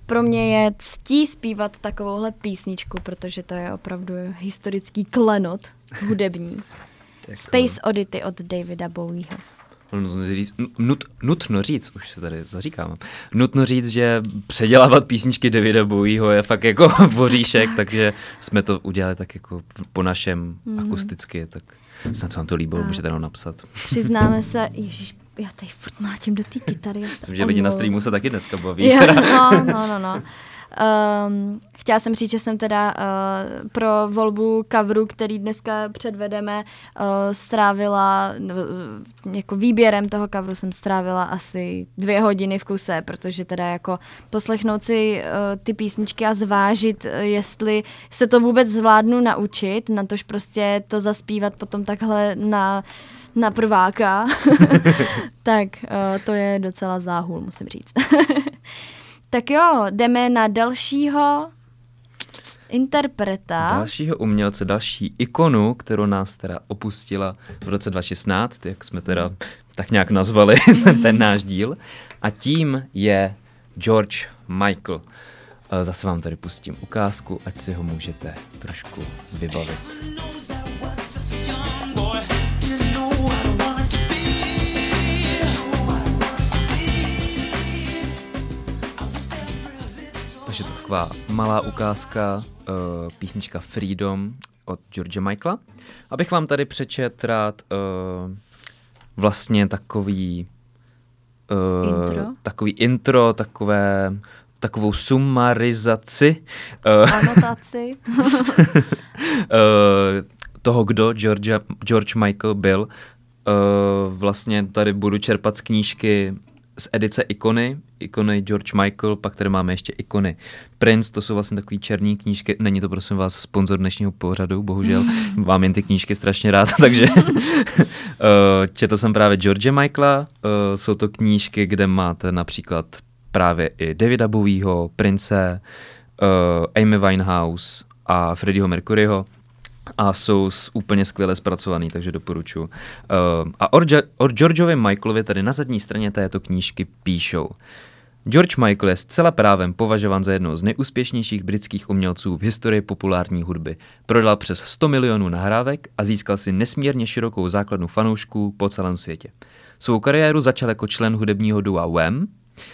Pro mě je ctí zpívat takovouhle písničku, protože to je opravdu historický klenot hudební. Space Oddity od Davida Bowieho. Nutno říct, nut, nutno říct, už se tady zaříkám, nutno říct, že předělávat písničky Davida Bowieho je fakt jako voříšek, takže jsme to udělali tak jako po našem mm. akusticky, tak snad se vám to líbilo, A- můžete nám napsat. Přiznáme se, ježiš, já tady furt mlátím do té kytary. já Myslím, že lidi na streamu se taky dneska baví. Jo, no, no, no, no. Um, chtěla jsem říct, že jsem teda uh, pro volbu coveru, který dneska předvedeme, uh, strávila, uh, jako výběrem toho coveru jsem strávila asi dvě hodiny v kuse, protože teda jako poslechnout si uh, ty písničky a zvážit, uh, jestli se to vůbec zvládnu naučit, na tož prostě to zaspívat potom takhle na na prváka, tak uh, to je docela záhul, musím říct. tak jo, jdeme na dalšího interpreta. Dalšího umělce, další ikonu, kterou nás teda opustila v roce 2016, jak jsme teda tak nějak nazvali ten, ten náš díl. A tím je George Michael. Eh, Zase vám tady pustím ukázku, ať si ho můžete trošku vybavit. Taková malá ukázka, uh, písnička Freedom od George Michaela. Abych vám tady přečet rád uh, vlastně takový uh, Intro? takový intro, takové, takovou sumarizaci uh, Anotaci. uh, toho, kdo George, George Michael byl. Uh, vlastně tady budu čerpat z knížky z edice Ikony, Ikony George Michael, pak tady máme ještě Ikony Prince, to jsou vlastně takové černé knížky, není to prosím vás sponzor dnešního pořadu, bohužel, mám jen ty knížky strašně rád, takže uh, četl jsem právě George Michaela, uh, jsou to knížky, kde máte například právě i Davida Bowieho, Prince, uh, Amy Winehouse a Freddieho Mercuryho a jsou úplně skvěle zpracovaný, takže doporučuji. Uh, a o, Ge- o Georgeovi Michaelovi tady na zadní straně této knížky píšou. George Michael je zcela právem považován za jednoho z nejúspěšnějších britských umělců v historii populární hudby. Prodal přes 100 milionů nahrávek a získal si nesmírně širokou základnu fanoušků po celém světě. Svou kariéru začal jako člen hudebního dua Wham,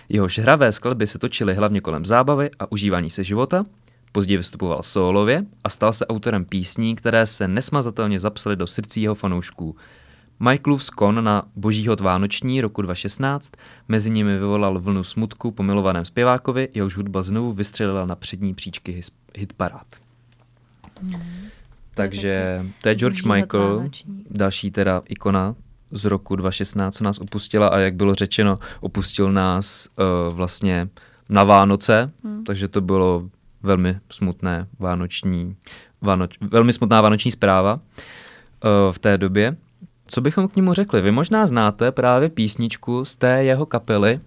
jehož hravé skladby se točily hlavně kolem zábavy a užívání se života, Později vystupoval solově a stal se autorem písní, které se nesmazatelně zapsaly do srdcí jeho fanoušků. Michaelův skon na Božího Vánoční roku 2016 mezi nimi vyvolal vlnu smutku po milovaném zpěvákovi, jehož hudba znovu vystřelila na přední příčky his- hitparád. Takže to je George Božího Michael, další teda ikona z roku 2016, co nás opustila a jak bylo řečeno, opustil nás uh, vlastně na Vánoce, hmm. takže to bylo velmi smutné vánoční, vánoč, velmi smutná vánoční zpráva uh, v té době. Co bychom k němu řekli? Vy možná znáte právě písničku z té jeho kapely, uh,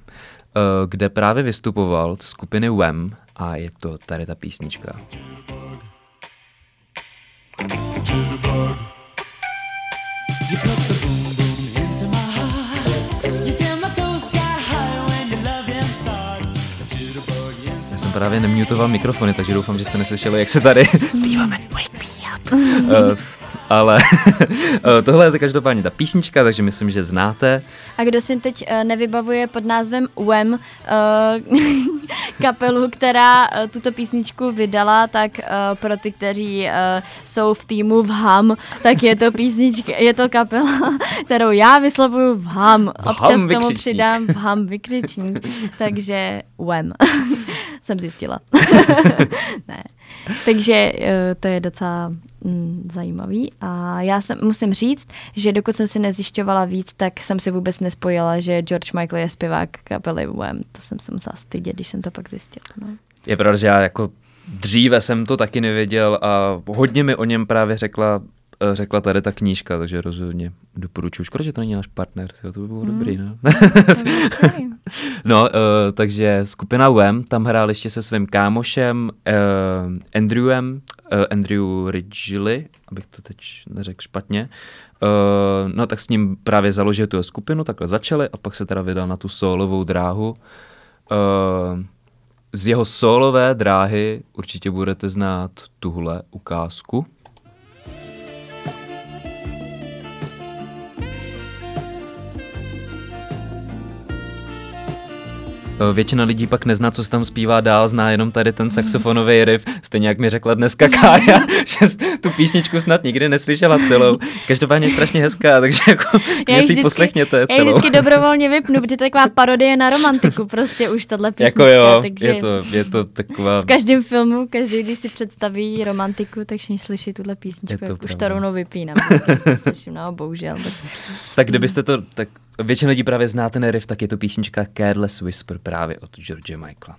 kde právě vystupoval z skupiny Wham a je to tady ta písnička. You právě nemutoval mikrofony, takže doufám, že jste neslyšeli, jak se tady zpíváme Wake me up. Ale eh, tohle je každopádně ta písnička, takže myslím, že znáte. A kdo si teď uh, nevybavuje pod názvem UEM uh, kapelu, která tuto písničku vydala, tak pro ty, kteří jsou v týmu v HAM, tak je to písnička, je to kapela, kterou já vyslovuju v HAM. V Občas HAM k tomu přidám v HAM vykřičník. Takže UEM. Jsem zjistila. ne. Takže uh, to je docela mm, zajímavý. A já jsem, musím říct, že dokud jsem si nezjišťovala víc, tak jsem si vůbec nespojila, že George Michael je zpěvák kapely Wham. To jsem se musela stydět, když jsem to pak zjistila. No. Je pravda, že já jako dříve jsem to taky nevěděl a hodně mi o něm právě řekla, eh, řekla tady ta knížka, takže rozhodně doporučuji. Škoda, že to není náš partner, to by bylo Hmm. dobrý, no. To. No, uh, takže skupina Wham tam hrál ještě se svým kámošem uh, Andrewem, uh, Andrew Ridgely, abych to teď neřekl špatně. Uh, no tak s ním právě založil tu skupinu, takhle začali a pak se teda vydal na tu solovou dráhu. Uh, z jeho solové dráhy určitě budete znát tuhle ukázku. Většina lidí pak nezná, co se tam zpívá dál, zná jenom tady ten saxofonový riff, stejně jak mi řekla dneska Kája, že tu písničku snad nikdy neslyšela celou. Každopádně je strašně hezká, takže jako Já si ji poslechněte Já celou. vždycky dobrovolně vypnu, protože to je taková parodie na romantiku, prostě už tahle písnička. Jako jo, takže je to, je to taková... v každém filmu, každý, když si představí romantiku, tak všichni slyší tuhle písničku, Je to jak už to rovnou vypínám. Slyším, no, bohužel. Tak... Tak kdybyste to, tak většina lidí právě zná ten riff, tak je to písnička Careless Whisper právě od George Michaela.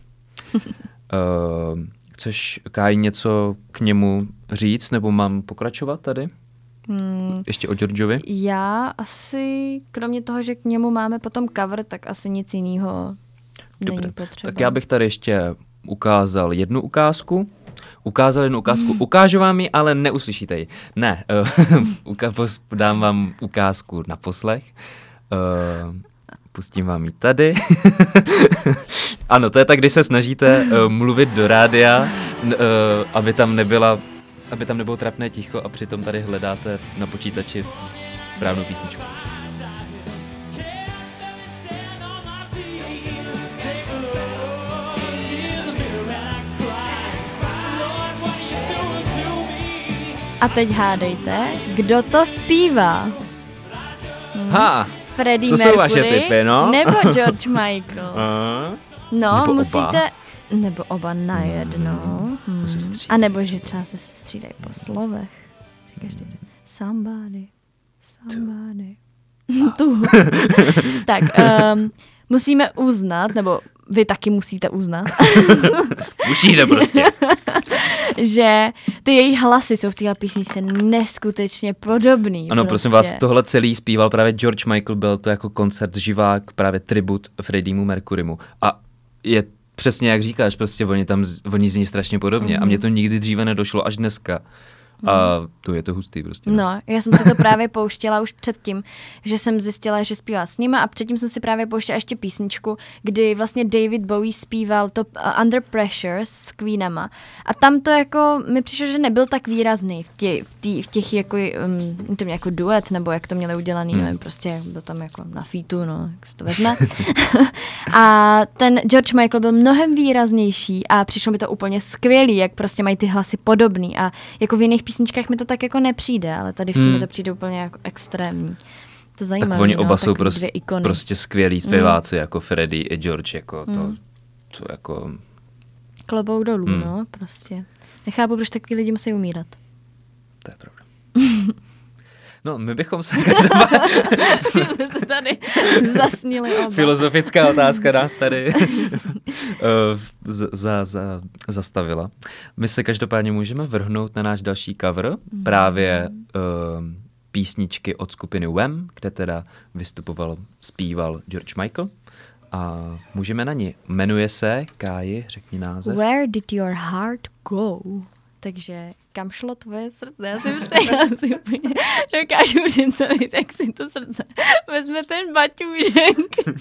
uh, chceš, Káj, něco k němu říct, nebo mám pokračovat tady? Hmm, Ještě o Georgeovi? já asi, kromě toho, že k němu máme potom cover, tak asi nic jiného není potřeba. tak já bych tady ještě ukázal jednu ukázku. Ukázal jednu ukázku, ukážu vám ji, ale neuslyšíte ji. Ne, dám vám ukázku na poslech. Uh, pustím vám ji tady. ano, to je tak, když se snažíte uh, mluvit do rádia, uh, aby tam nebyla aby tam nebylo trapné ticho a přitom tady hledáte na počítači správnou písničku. A teď hádejte, kdo to zpívá? Ha! Freddie Co jsou Mercury vaše tipy, no? nebo George Michael? Uh, No, Nebo oba. musíte... Nebo oba najednou. Hmm. se střídají. A nebo, že třeba se střídají po slovech. Každý somebody, somebody. Tu. tak, um, musíme uznat, nebo vy taky musíte uznat, musíte prostě. Že ty jejich hlasy jsou v téhle písničce neskutečně podobný. Ano, prostě. prosím vás, tohle celý zpíval právě George Michael, byl to jako koncert živák, právě tribut Freddiemu Mercurymu. A je přesně jak říkáš, prostě oni tam, oni zní strašně podobně. A mně to nikdy dříve nedošlo, až dneska. A tu je to hustý prostě. No, já jsem si to právě pouštěla už předtím, že jsem zjistila, že zpívá s nima a předtím jsem si právě pouštěla ještě písničku, kdy vlastně David Bowie zpíval to uh, Under Pressure s Queenama a tam to jako, mi přišlo, že nebyl tak výrazný v, tě, v, tý, v těch jako, um, tím jako duet, nebo jak to měli udělaný, Hmm. nevím, prostě byl tam jako na featu, no, jak se to vezme. a ten George Michael byl mnohem výraznější a přišlo mi to úplně skvělý, jak prostě mají ty hlasy podobný a jako v jiných písničkách mi to tak jako nepřijde, ale tady v tom Hmm. mi to přijde úplně jako extrémní. To zajímavé. tak oni no, oba jsou takový prostě, dvě ikony. prostě skvělí zpěváci, jako Freddie i George, jako to, to jako... Klobou dolů, Hmm. no, prostě. Nechápu, proč takový lidi musí umírat. To je pravda. No, my bychom se. Jsme se tady zasnili oba. Filozofická otázka nás tady eh, za, za, zastavila. My se každopádně můžeme vrhnout na náš další cover, právě uh, písničky od skupiny Wham, kde teda vystupoval, zpíval George Michael. A můžeme na ní. Jmenuje se, Káji, řekni název. Where did your heart go? Takže kam šlo tvoje srdce? Já si už já si úplně dokážu představit, jak si to srdce vezme ten baťůžek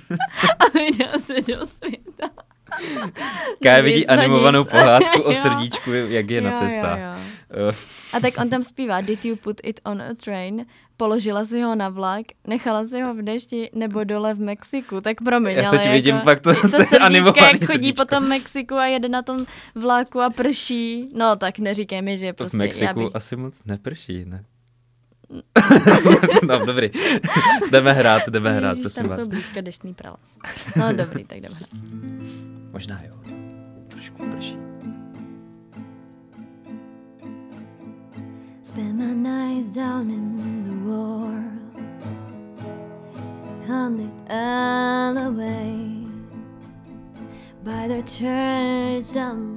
a vydá se do světa. Kája vidí animovanou nic. pohádku o srdíčku, jak je na Jo, cestách. Jo, jo. Eh, A tak on tam zpívá Did you put it on a train? Položila si ho na vlak, nechala si ho v dešti nebo dole v Mexiku. Tak promiň, Já ale teď vidím jako, fakt to- to to animovaný jak chodí srdíčko. po tom Mexiku a jede na tom vlaku a prší. No tak neříkej mi, že v prostě Mexiku já bych... asi moc neprší, ne? no, dobrý. jdeme hrát, jdeme hrát, Ježiš, prosím tam vás. jsou blízko deštný prales. No dobrý, tak jdeme hrát. Možná jo. Trošku prší. Spend my nights down in the world, hundred all away by the church downtown,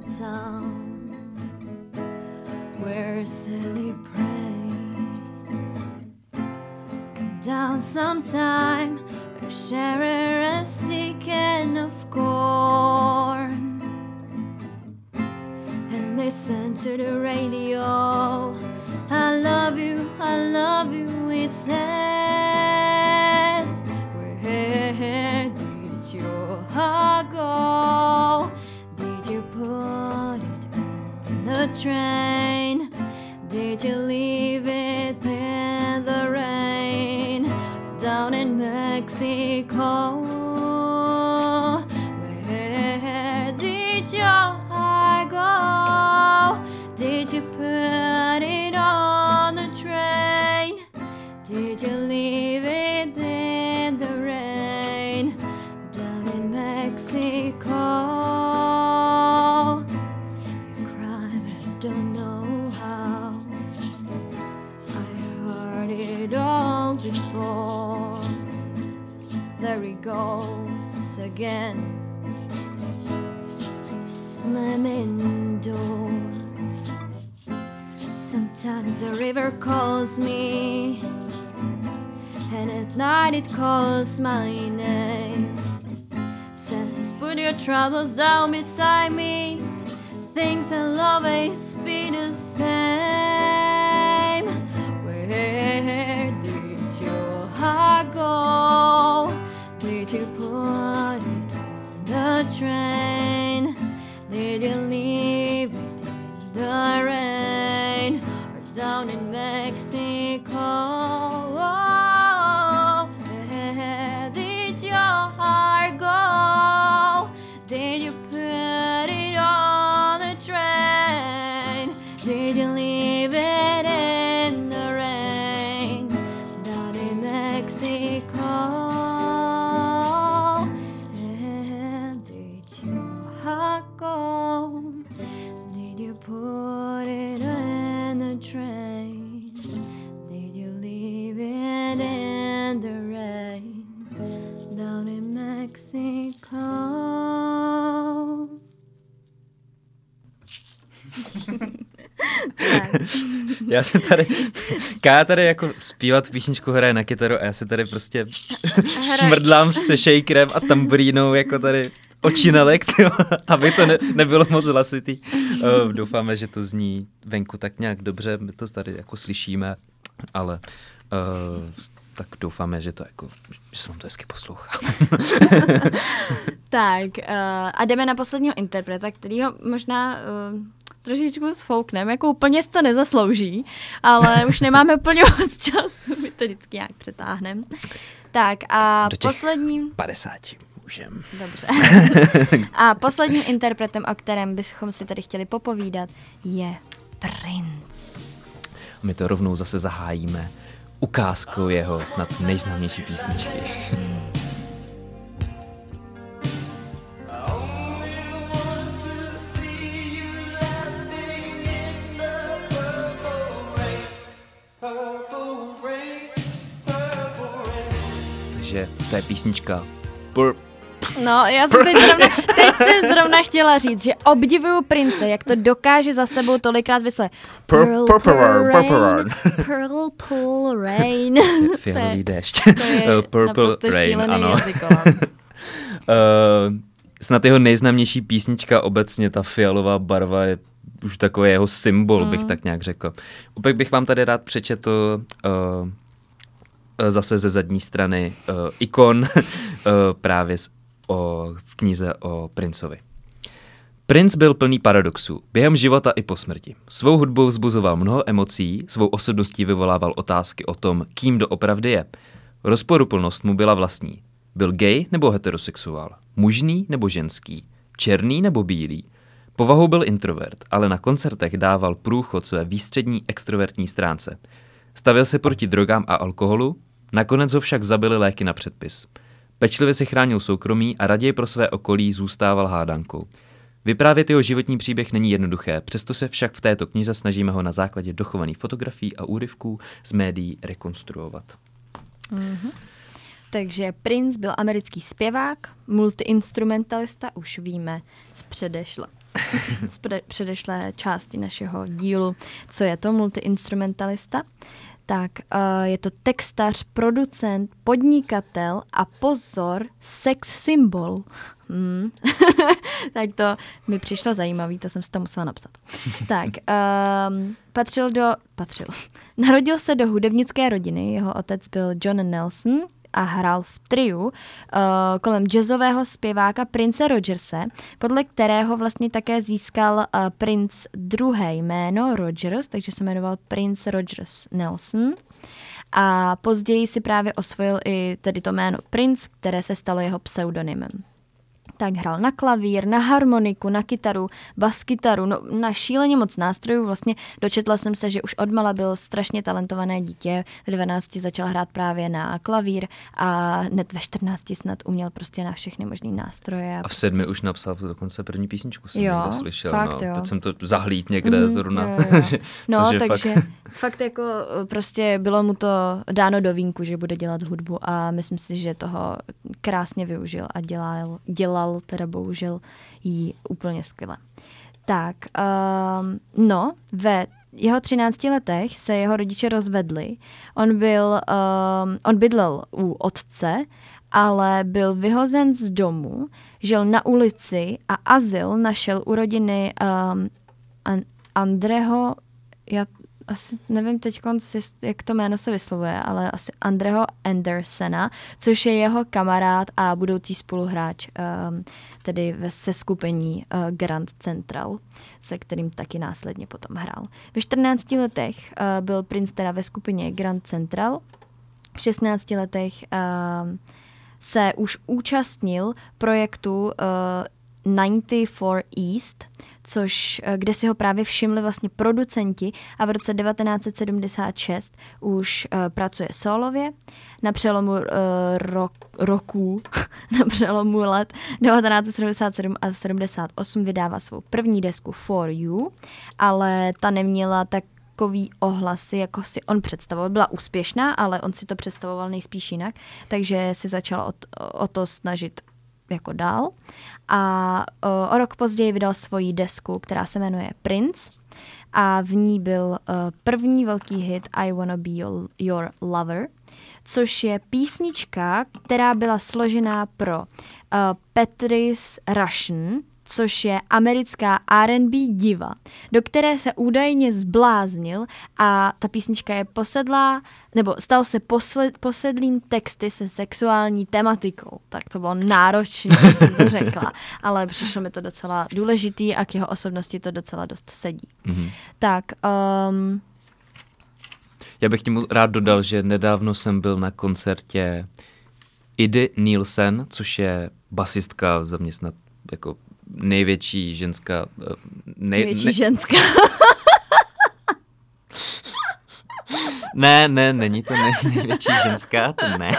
Did you leave it in the rain Já se tady, Ká tady jako zpívat písničku hraje na kytaru a já se tady prostě šmrdlám se shakerem a tamburínou jako tady očinelek, tyjo, aby to ne, nebylo moc hlasitý. Uh, doufáme, že to zní venku tak nějak dobře, my to tady jako slyšíme, ale uh, tak doufáme, že to jako, že se vám to hezky poslouchá. Tak uh, a jdeme na posledního interpreta, kterýho možná uh, trošičku sfoukneme, jako úplně to nezaslouží, ale už nemáme úplně moc času, my to vždycky nějak přetáhneme. Tak a posledním... 50 můžem. Dobře. a posledním interpretem, o kterém bychom si tady chtěli popovídat, je Prince. My to rovnou zase zahájíme ukázkou jeho snad nejznámější písničky. Takže to je písnička Pur- No, já jsem teď zrovna, teď jsem zrovna chtěla říct, že obdivuju Prince, jak to dokáže za sebou tolikrát. Pur- purple rain, purple rain. Purple rain. fialový déšť. Purple Rain, ano. Uh, snad jeho nejznámější písnička obecně, ta fialová barva je už takový jeho symbol, bych tak nějak řekl. Úplně bych vám tady rád přečetl uh, zase ze zadní strany uh, ikon uh, právě z, o, v knize o Princovi. Princ byl plný paradoxů, během života i po smrti. Svou hudbou vzbuzoval mnoho emocí, svou osobností vyvolával otázky o tom, kým doopravdy je. Rozporuplnost mu byla vlastní. Byl gay nebo heterosexuál? Mužný nebo ženský? Černý nebo bílý? Povahou byl introvert, ale na koncertech dával průchod své výstřední extrovertní stránce. Stavil se proti drogám a alkoholu, nakonec ho však zabili léky na předpis. Pečlivě si chránil soukromí a raději pro své okolí zůstával hádankou. Vyprávět jeho životní příběh není jednoduché, přesto se však v této knize snažíme ho na základě dochovaných fotografií a úryvků z médií rekonstruovat. Takže Prince byl americký zpěvák, multiinstrumentalista, už víme z předešle, z předešlé části našeho dílu, co je to multiinstrumentalista. Tak, uh, je to textař, producent, podnikatel a pozor, sex symbol. Hmm. tak to mi přišlo zajímavý, to jsem si to musela napsat. tak, um, patřil do, patřil, narodil se do hudebnické rodiny, jeho otec byl John Nelson, a hrál v triu uh, kolem jazzového zpěváka Prince Rogerse, podle kterého vlastně také získal uh, Prince druhé jméno Rogers, takže se jmenoval Prince Rogers Nelson. A později si právě osvojil i tedy to jméno Prince, které se stalo jeho pseudonymem tak hrál na klavír, na harmoniku, na kytaru, baskytaru, no, na šíleně moc nástrojů. Vlastně dočetla jsem se, že už odmala byl strašně talentované dítě. V 12 začal hrát právě na klavír a hned ve 14 snad uměl prostě na všechny možné nástroje. A v sedmi už napsal dokonce první písničku, jsem Jo, slyšel. fakt no. jo. Teď jsem to zahlíd někde Mhm, zrovna. jo, jo. No, takže takže fakt- fakt... fakt jako eh, prostě bylo mu to dáno do vínku, že bude dělat hudbu a myslím si, že toho krásně využil a dělal, dělal teda bohužel jí úplně skvěle. Tak, um, no, ve jeho 13 letech se jeho rodiče rozvedli. On byl, um, on bydlel u otce, ale byl vyhozen z domu, žil na ulici a azyl našel u rodiny um, An- Andreho, já asi nevím teď, jak to jméno se vyslovuje, ale asi Andreho Andersena, což je jeho kamarád a budoucí spoluhráč, um, tedy ve seskupení uh, Grand Central, se kterým taky následně potom hrál. Ve 14 letech uh, byl princ teda ve skupině Grand Central, v 16 letech uh, se už účastnil projektu uh, 94 East, což, eh, kde si ho právě všimli vlastně producenti a v roce 1976 už uh, pracuje solově. Na přelomu uh, rok, roků, na přelomu let 1977 a 78 vydává svou první desku For You, ale ta neměla tak takový ohlasy, jako si on představoval. Byla úspěšná, ale on si to představoval nejspíš jinak, takže si začal o, o to snažit jako dál. A o, o rok později vydal svoji desku, která se jmenuje Prince a v ní byl uh, první velký hit I Wanna Be Your, your Lover, což je písnička, která byla složená pro uh, Patrice Russian, což je americká R&B diva, do které se údajně zbláznil a ta písnička je posedlá, nebo stal se posled, posedlým texty se sexuální tematikou. Tak to bylo náročné, když jsem to řekla, ale přišlo mi to docela důležitý a k jeho osobnosti to docela dost sedí. Mhm. Tak, um, Já bych k němu rád dodal, že nedávno jsem byl na koncertě Idy Nielsen, což je basistka za mě snad jako největší ženská... eh, Nej, největší ženská. Ne, ne, není to nej, největší ženská, to ne.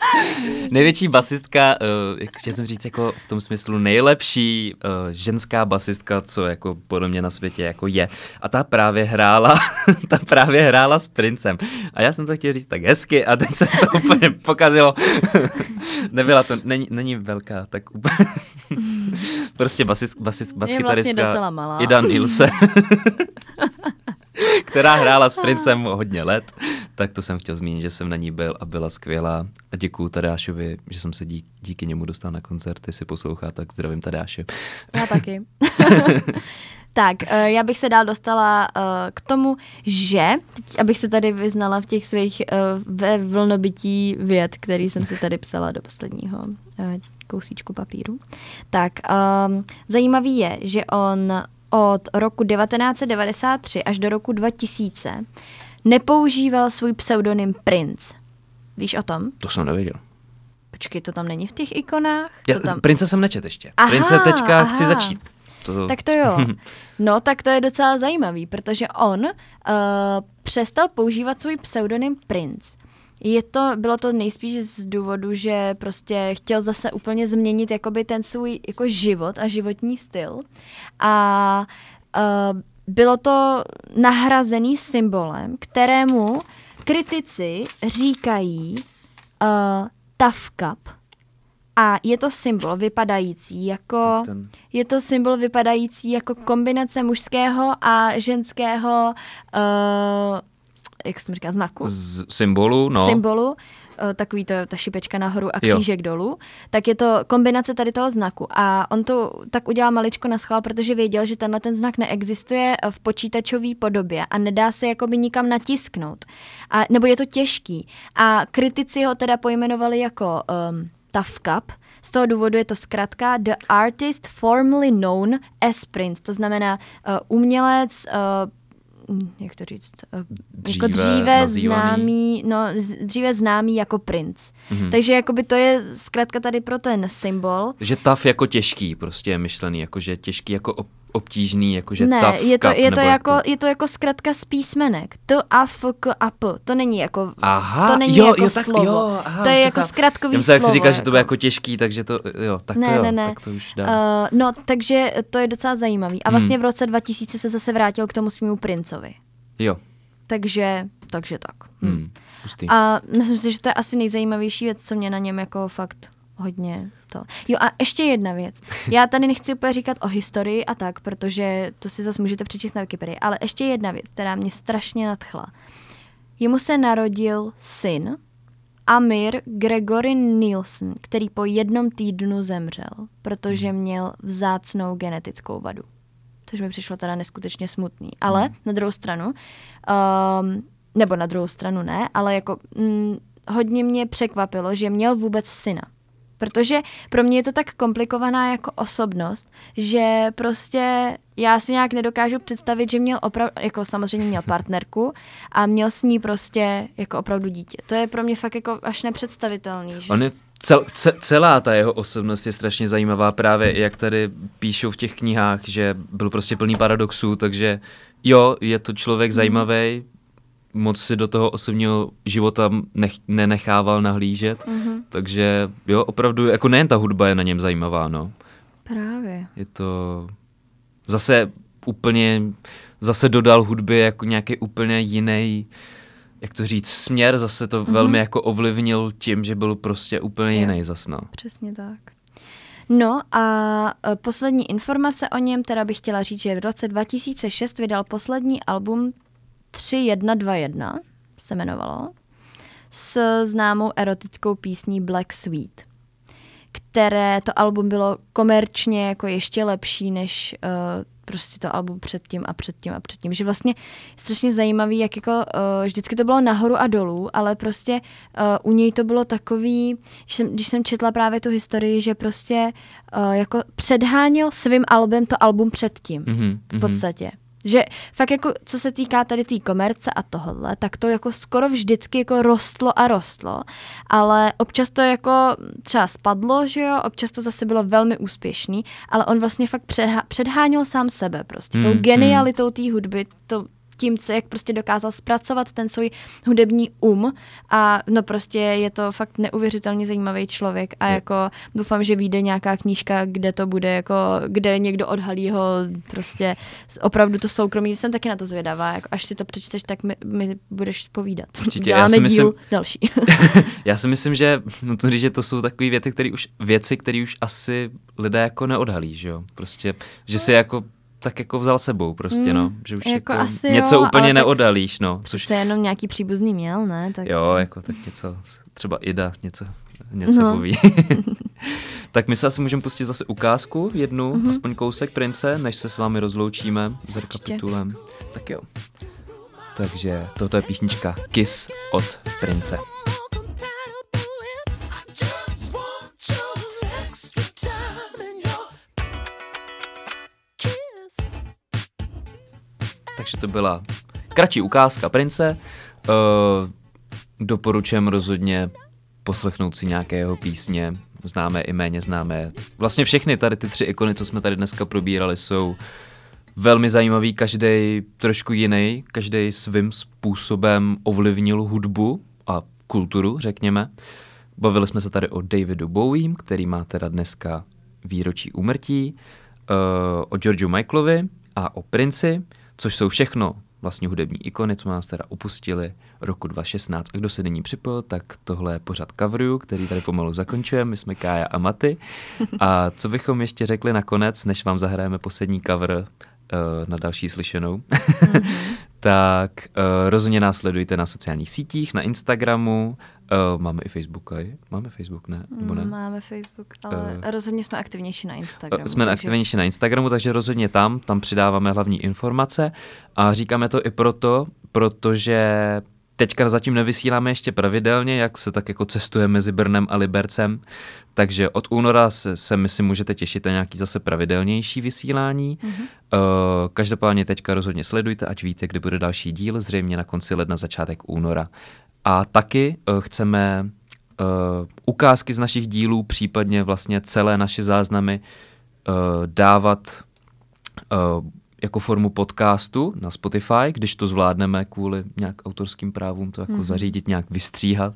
největší basistka, uh, jak chtěl jsem říct, jako v tom smyslu nejlepší uh, ženská basistka, co jako podle mě na světě jako je. A ta právě hrála, ta právě hrála s princem. A já jsem to chtěl říct tak hezky a teď se to úplně pokazilo. Nebyla to, není, není velká, tak úplně. prostě basis, basis, baskytaristka. vlastně docela malá. Ida Nilse. která hrála s princem hodně let, tak to jsem chtěl zmínit, že jsem na ní byl a byla skvělá. A děkuju Tadášovi, že jsem se dík, díky němu dostal na koncert, jestli poslouchá, tak zdravím Tadáše. Já taky. tak, eh, já bych se dál dostala eh, k tomu, že, teď, abych se tady vyznala v těch svých eh, ve vlnobytí věd, který jsem si tady psala do posledního kousíčku papíru. Tak, um, zajímavý je, že on od roku 1993 až do roku 2000 nepoužíval svůj pseudonym Prince. Víš o tom? To jsem nevěděl. Počkej, to tam není v těch ikonách? Já, to tam... Prince jsem nečet ještě. Aha, Prince teďka aha. chci začít. To, Tak to jo. No, tak to je docela zajímavý, protože on uh, přestal používat svůj pseudonym Prince. Je to, bylo to nejspíš z důvodu, že prostě chtěl zase úplně změnit jakoby ten svůj jako život a životní styl. A uh, bylo to nahrazený symbolem, kterému kritici říkají uh, tough cup. A je to symbol vypadající jako... Ten- Je to symbol vypadající jako kombinace mužského a ženského uh, jak se to říká, znaku? Z symbolu, no. symbolu, eh, takový to, ta šipečka nahoru a Jo. křížek dolů, tak je to kombinace tady toho znaku. A on to tak udělal maličko na schvál, protože věděl, že tenhle ten znak neexistuje v počítačové podobě a nedá se jakoby nikam natisknout. A, nebo je to těžký. A kritici ho teda pojmenovali jako um, Tough Cup. Z toho důvodu je to zkrátka The Artist Formerly Known as Prince. To znamená uh, umělec, uh, jak to říct, jako Dříve dříve nazývaný. známý, no, dříve známý jako princ. Mhm. Mm-hmm. Takže jakoby to je zkrátka tady pro ten symbol. Že taf jako těžký prostě je myšlený, jakože těžký jako obtížný, jakože ne, tough je to, cup, je, to jako, je to jako zkrátka z písmenek. T, A, F, K, A, P. To není jako, Aha, to není jo, jako jo, tak, slovo. Jo, aha, to je jako chápu. zkratkový Já myslel, jak slovo. jsi říkal, že to bude jako těžký, takže to, jo, tak ne, to jo, ne, ne. tak to už dá. Uh, no, takže to je docela zajímavý. A Hmm. vlastně v roce 2000 se zase vrátil k tomu svému princovi. jo, Takže, takže tak. Hm. hmm, pustý. A myslím si, že to je asi nejzajímavější věc, co mě na něm jako fakt hodně to. Jo a ještě jedna věc. Já tady nechci úplně říkat o historii a tak, protože to si zase můžete přečíst na Wikipedii, ale ještě jedna věc, která mě strašně nadchla. Jemu se narodil syn, Amir Gregory Nielsen, který po jednom týdnu zemřel, protože měl vzácnou genetickou vadu. Což mi přišlo teda neskutečně smutný. Ale na druhou stranu, um, nebo na druhou stranu ne, ale jako mm, hodně mě překvapilo, že měl vůbec syna. Protože pro mě je to tak komplikovaná jako osobnost, že prostě já si nějak nedokážu představit, že měl opravdu, jako samozřejmě měl partnerku a měl s ní prostě jako opravdu dítě. To je pro mě fakt jako až nepředstavitelný. Že On je cel, ce, celá ta jeho osobnost je strašně zajímavá právě, jak tady píšou v těch knihách, že byl prostě plný paradoxů, takže jo, je to člověk zajímavý, moc si do toho osobního života nech, nenechával nahlížet, Mhm. takže jo, opravdu, jako nejen ta hudba je na něm zajímavá, no. Právě. Je to zase úplně, zase dodal hudbě jako nějaký úplně jiný, jak to říct, směr, zase to mm-hmm. velmi jako ovlivnil tím, že byl prostě úplně Jo. jiný zas, no. Přesně tak. No a e, poslední informace o něm, teda bych chtěla říct, že v roce 2006 vydal poslední album 3121, se jmenovalo, s známou erotickou písní Black Sweet, které to album bylo komerčně jako ještě lepší než uh, prostě to album předtím a předtím a předtím. Že vlastně strašně zajímavý, jak jako uh, vždycky to bylo nahoru a dolů, ale prostě uh, u něj to bylo takový, že jsem, když jsem četla právě tu historii, že prostě uh, jako předháněl svým albem to album předtím Mm-hmm, v podstatě. Že fakt jako, co se týká tady té tý komerce a tohle, tak to jako skoro vždycky jako rostlo a rostlo, ale občas to jako třeba spadlo, že jo, občas to zase bylo velmi úspěšný, ale on vlastně fakt předhá, předháněl sám sebe prostě, Mm, tou mm. genialitou té hudby, to, tím, co, jak prostě dokázal zpracovat ten svůj hudební um a no prostě je to fakt neuvěřitelně zajímavý člověk a Je. jako doufám, že vyjde nějaká knížka, kde to bude jako, kde někdo odhalí ho prostě opravdu to soukromí, jsem taky na to zvědavá, jako až si to přečteš, tak mi, mi budeš povídat. Určitě, já Děláme si myslím- další. Já si myslím, že nutno říct, že to jsou takové věci, které už, věci, které už asi lidé jako neodhalí, že jo? Prostě, že si jako tak jako vzal sebou prostě, Mm, no. Že už jako jako, asi něco jo, úplně neodhalíš, no. Což, Přece jenom nějaký příbuzný měl, ne? Tak... jo, jako tak něco, třeba Ida něco, něco No. poví. tak my se asi můžeme pustit zase ukázku, jednu, Mhm. mm-hmm. aspoň kousek Prince, než se s vámi rozloučíme s rekapitulem. Tak jo. Takže toto je písnička Kiss od Prince. Takže to byla kratší ukázka Prince. Uh, doporučujem rozhodně poslechnout si nějaké jeho písně, známé i méně známé. Vlastně všechny tady ty tři ikony, co jsme tady dneska probírali, jsou velmi zajímavý, každý trošku jiný, každý svým způsobem ovlivnil hudbu a kulturu, řekněme. Bavili jsme se tady o Davidu Bowiem, který má teda dneska výročí úmrtí, uh, o Georgeu Michaelovi a o Princi, což jsou všechno vlastně hudební ikony, co nás teda opustili roku 2016. A kdo se nyní připojil, tak tohle je pořad coveru, který tady pomalu zakončujeme. My jsme Kája a Maty. A co bychom ještě řekli nakonec, než vám zahrajeme poslední cover uh, na další slyšenou, tak uh, rozhodně nás sledujte na sociálních sítích, na Instagramu, uh, máme i Facebook, aj? máme Facebook, ne? Nebo ne? Máme Facebook, ale Eh. rozhodně jsme aktivnější na Instagramu. Eh, Jsme takže- aktivnější na Instagramu, takže rozhodně tam, tam přidáváme hlavní informace a říkáme to i proto, protože teďka zatím nevysíláme ještě pravidelně, jak se tak jako cestuje mezi Brnem a Libercem, takže od února se, se my si můžete těšit na nějaký zase pravidelnější vysílání. Mhm. Mm-hmm. Uh, každopádně teďka rozhodně sledujte, ať víte, kdy bude další díl, zřejmě na konci ledna, začátek února. A taky uh, chceme uh, ukázky z našich dílů, případně vlastně celé naše záznamy uh, dávat uh, jako formu podcastu na Spotify, když to zvládneme kvůli nějak autorským právům, to jako mm-hmm. zařídit, nějak vystříhat.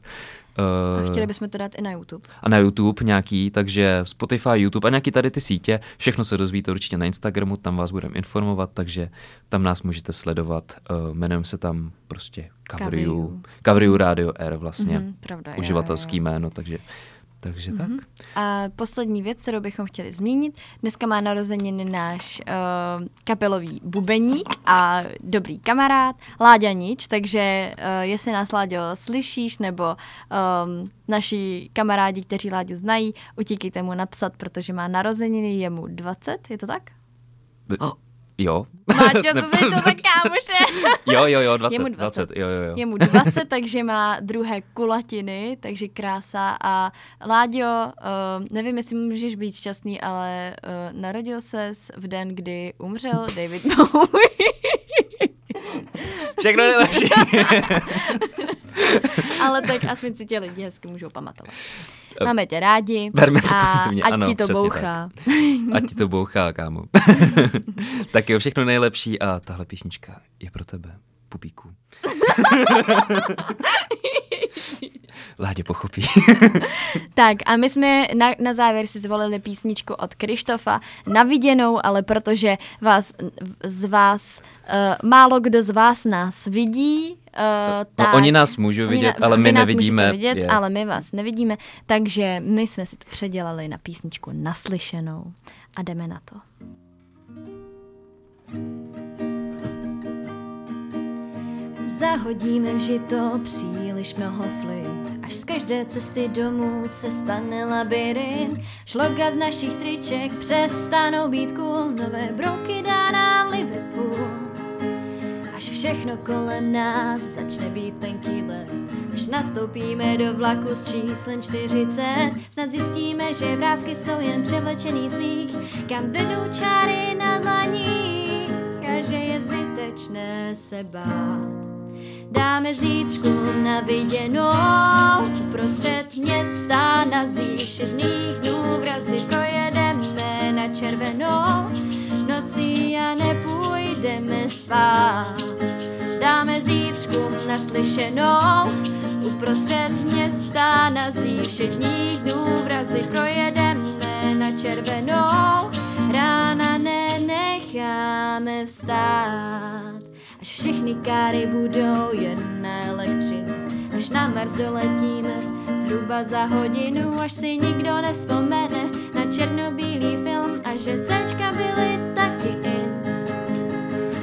A Uh, chtěli bychom to dát i na YouTube. a na YouTube nějaký, takže Spotify, YouTube a nějaký tady ty sítě, všechno se dozvíte určitě na Instagramu, tam vás budeme informovat, takže tam nás můžete sledovat, uh, jmenujeme se tam prostě Kavriu, Kavriu. Radio R vlastně, Mhm, pravda, uživatelský jo, jo. jméno, takže, takže tak. A poslední věc, kterou bychom chtěli zmínit, dneska má narozeniny náš uh, kapelový bubeník a dobrý kamarád Láďa Nič, takže uh, jestli nás Láďo slyšíš, nebo um, naši kamarádi, kteří Láďu znají, utíkejte mu napsat, protože má narozeniny, je mu 20, je to tak? Oh. Jo. Máťo, to jsi to za kámoše. jo, jo, jo, 20, Je mu 20. 20. jo, jo, jo. Je mu 20, takže má druhé kulatiny, takže krása. A Láďo, uh, nevím, jestli můžeš být šťastný, ale uh, narodil se v den, kdy umřel David Bowie. Všechno nejlepší. ale tak aspoň si tě lidi hezky můžou pamatovat. Máme tě rádi Berme to a pozitivně, ať ano, ti to bouchá. Ať ti to bouchá, kámo. tak jo, všechno nejlepší a tahle písnička je pro tebe, pupíku. Ládě pochopí. Tak a my jsme na, na závěr si zvolili písničku od Krištofa na viděnou, ale protože vás, z vás, uh, málo kdo z vás nás vidí, uh, tak... No, oni nás můžou vidět, ale vy my nás nevidíme vidět, je. ale my vás nevidíme, takže my jsme si to předělali na písničku Naslyšenou a jdeme na to. Zahodíme v žito příliš mnoho flint, až z každé cesty domů se stane labirint. Šloka z našich triček přestanou být cool, nové brouky dá nám Liverpool. Až všechno kolem nás začne být tenký led, až nastoupíme do vlaku s číslem 40, snad zjistíme, že vrázky jsou jen převlečený smích, kam vedou čáry na dlaních a že je zbytečné se bát. Dáme zítřku na viděnou Uprostřed města na zíšedných dnů Vrazy projedeme na červenou. Nocí a nepůjdeme spát. Dáme zítřku na slyšenou Uprostřed města na zívšedních dnů Vrazy projedeme na červenou. Rána nenecháme vstát všechny káry budou jen na elektřinu. Až na Mars doletíme zhruba za hodinu Až si nikdo nevzpomene na černobílý film A že Cčka byly taky in.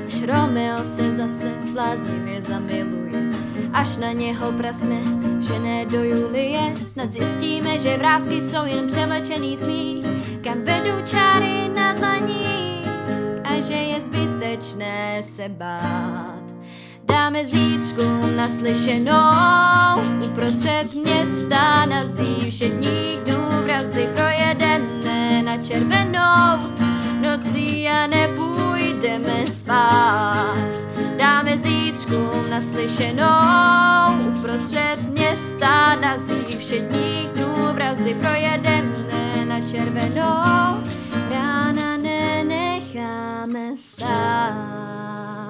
Až Romeo se zase bláznivě zamiluje Až na něho praskne, že ne do Julie. Snad zjistíme, že vrázky jsou jen převlečený smích Kam vedou čáry na dlaních že je zbytečné se bát. Dáme zítřku naslyšenou Uprostřed města na všedních dnů Vrazy projedeme na červenou. Nocí a nepůjdeme spát. Dáme zítřku naslyšenou Uprostřed města na všedních dnů Vrazy projedeme na červenou déjame estar.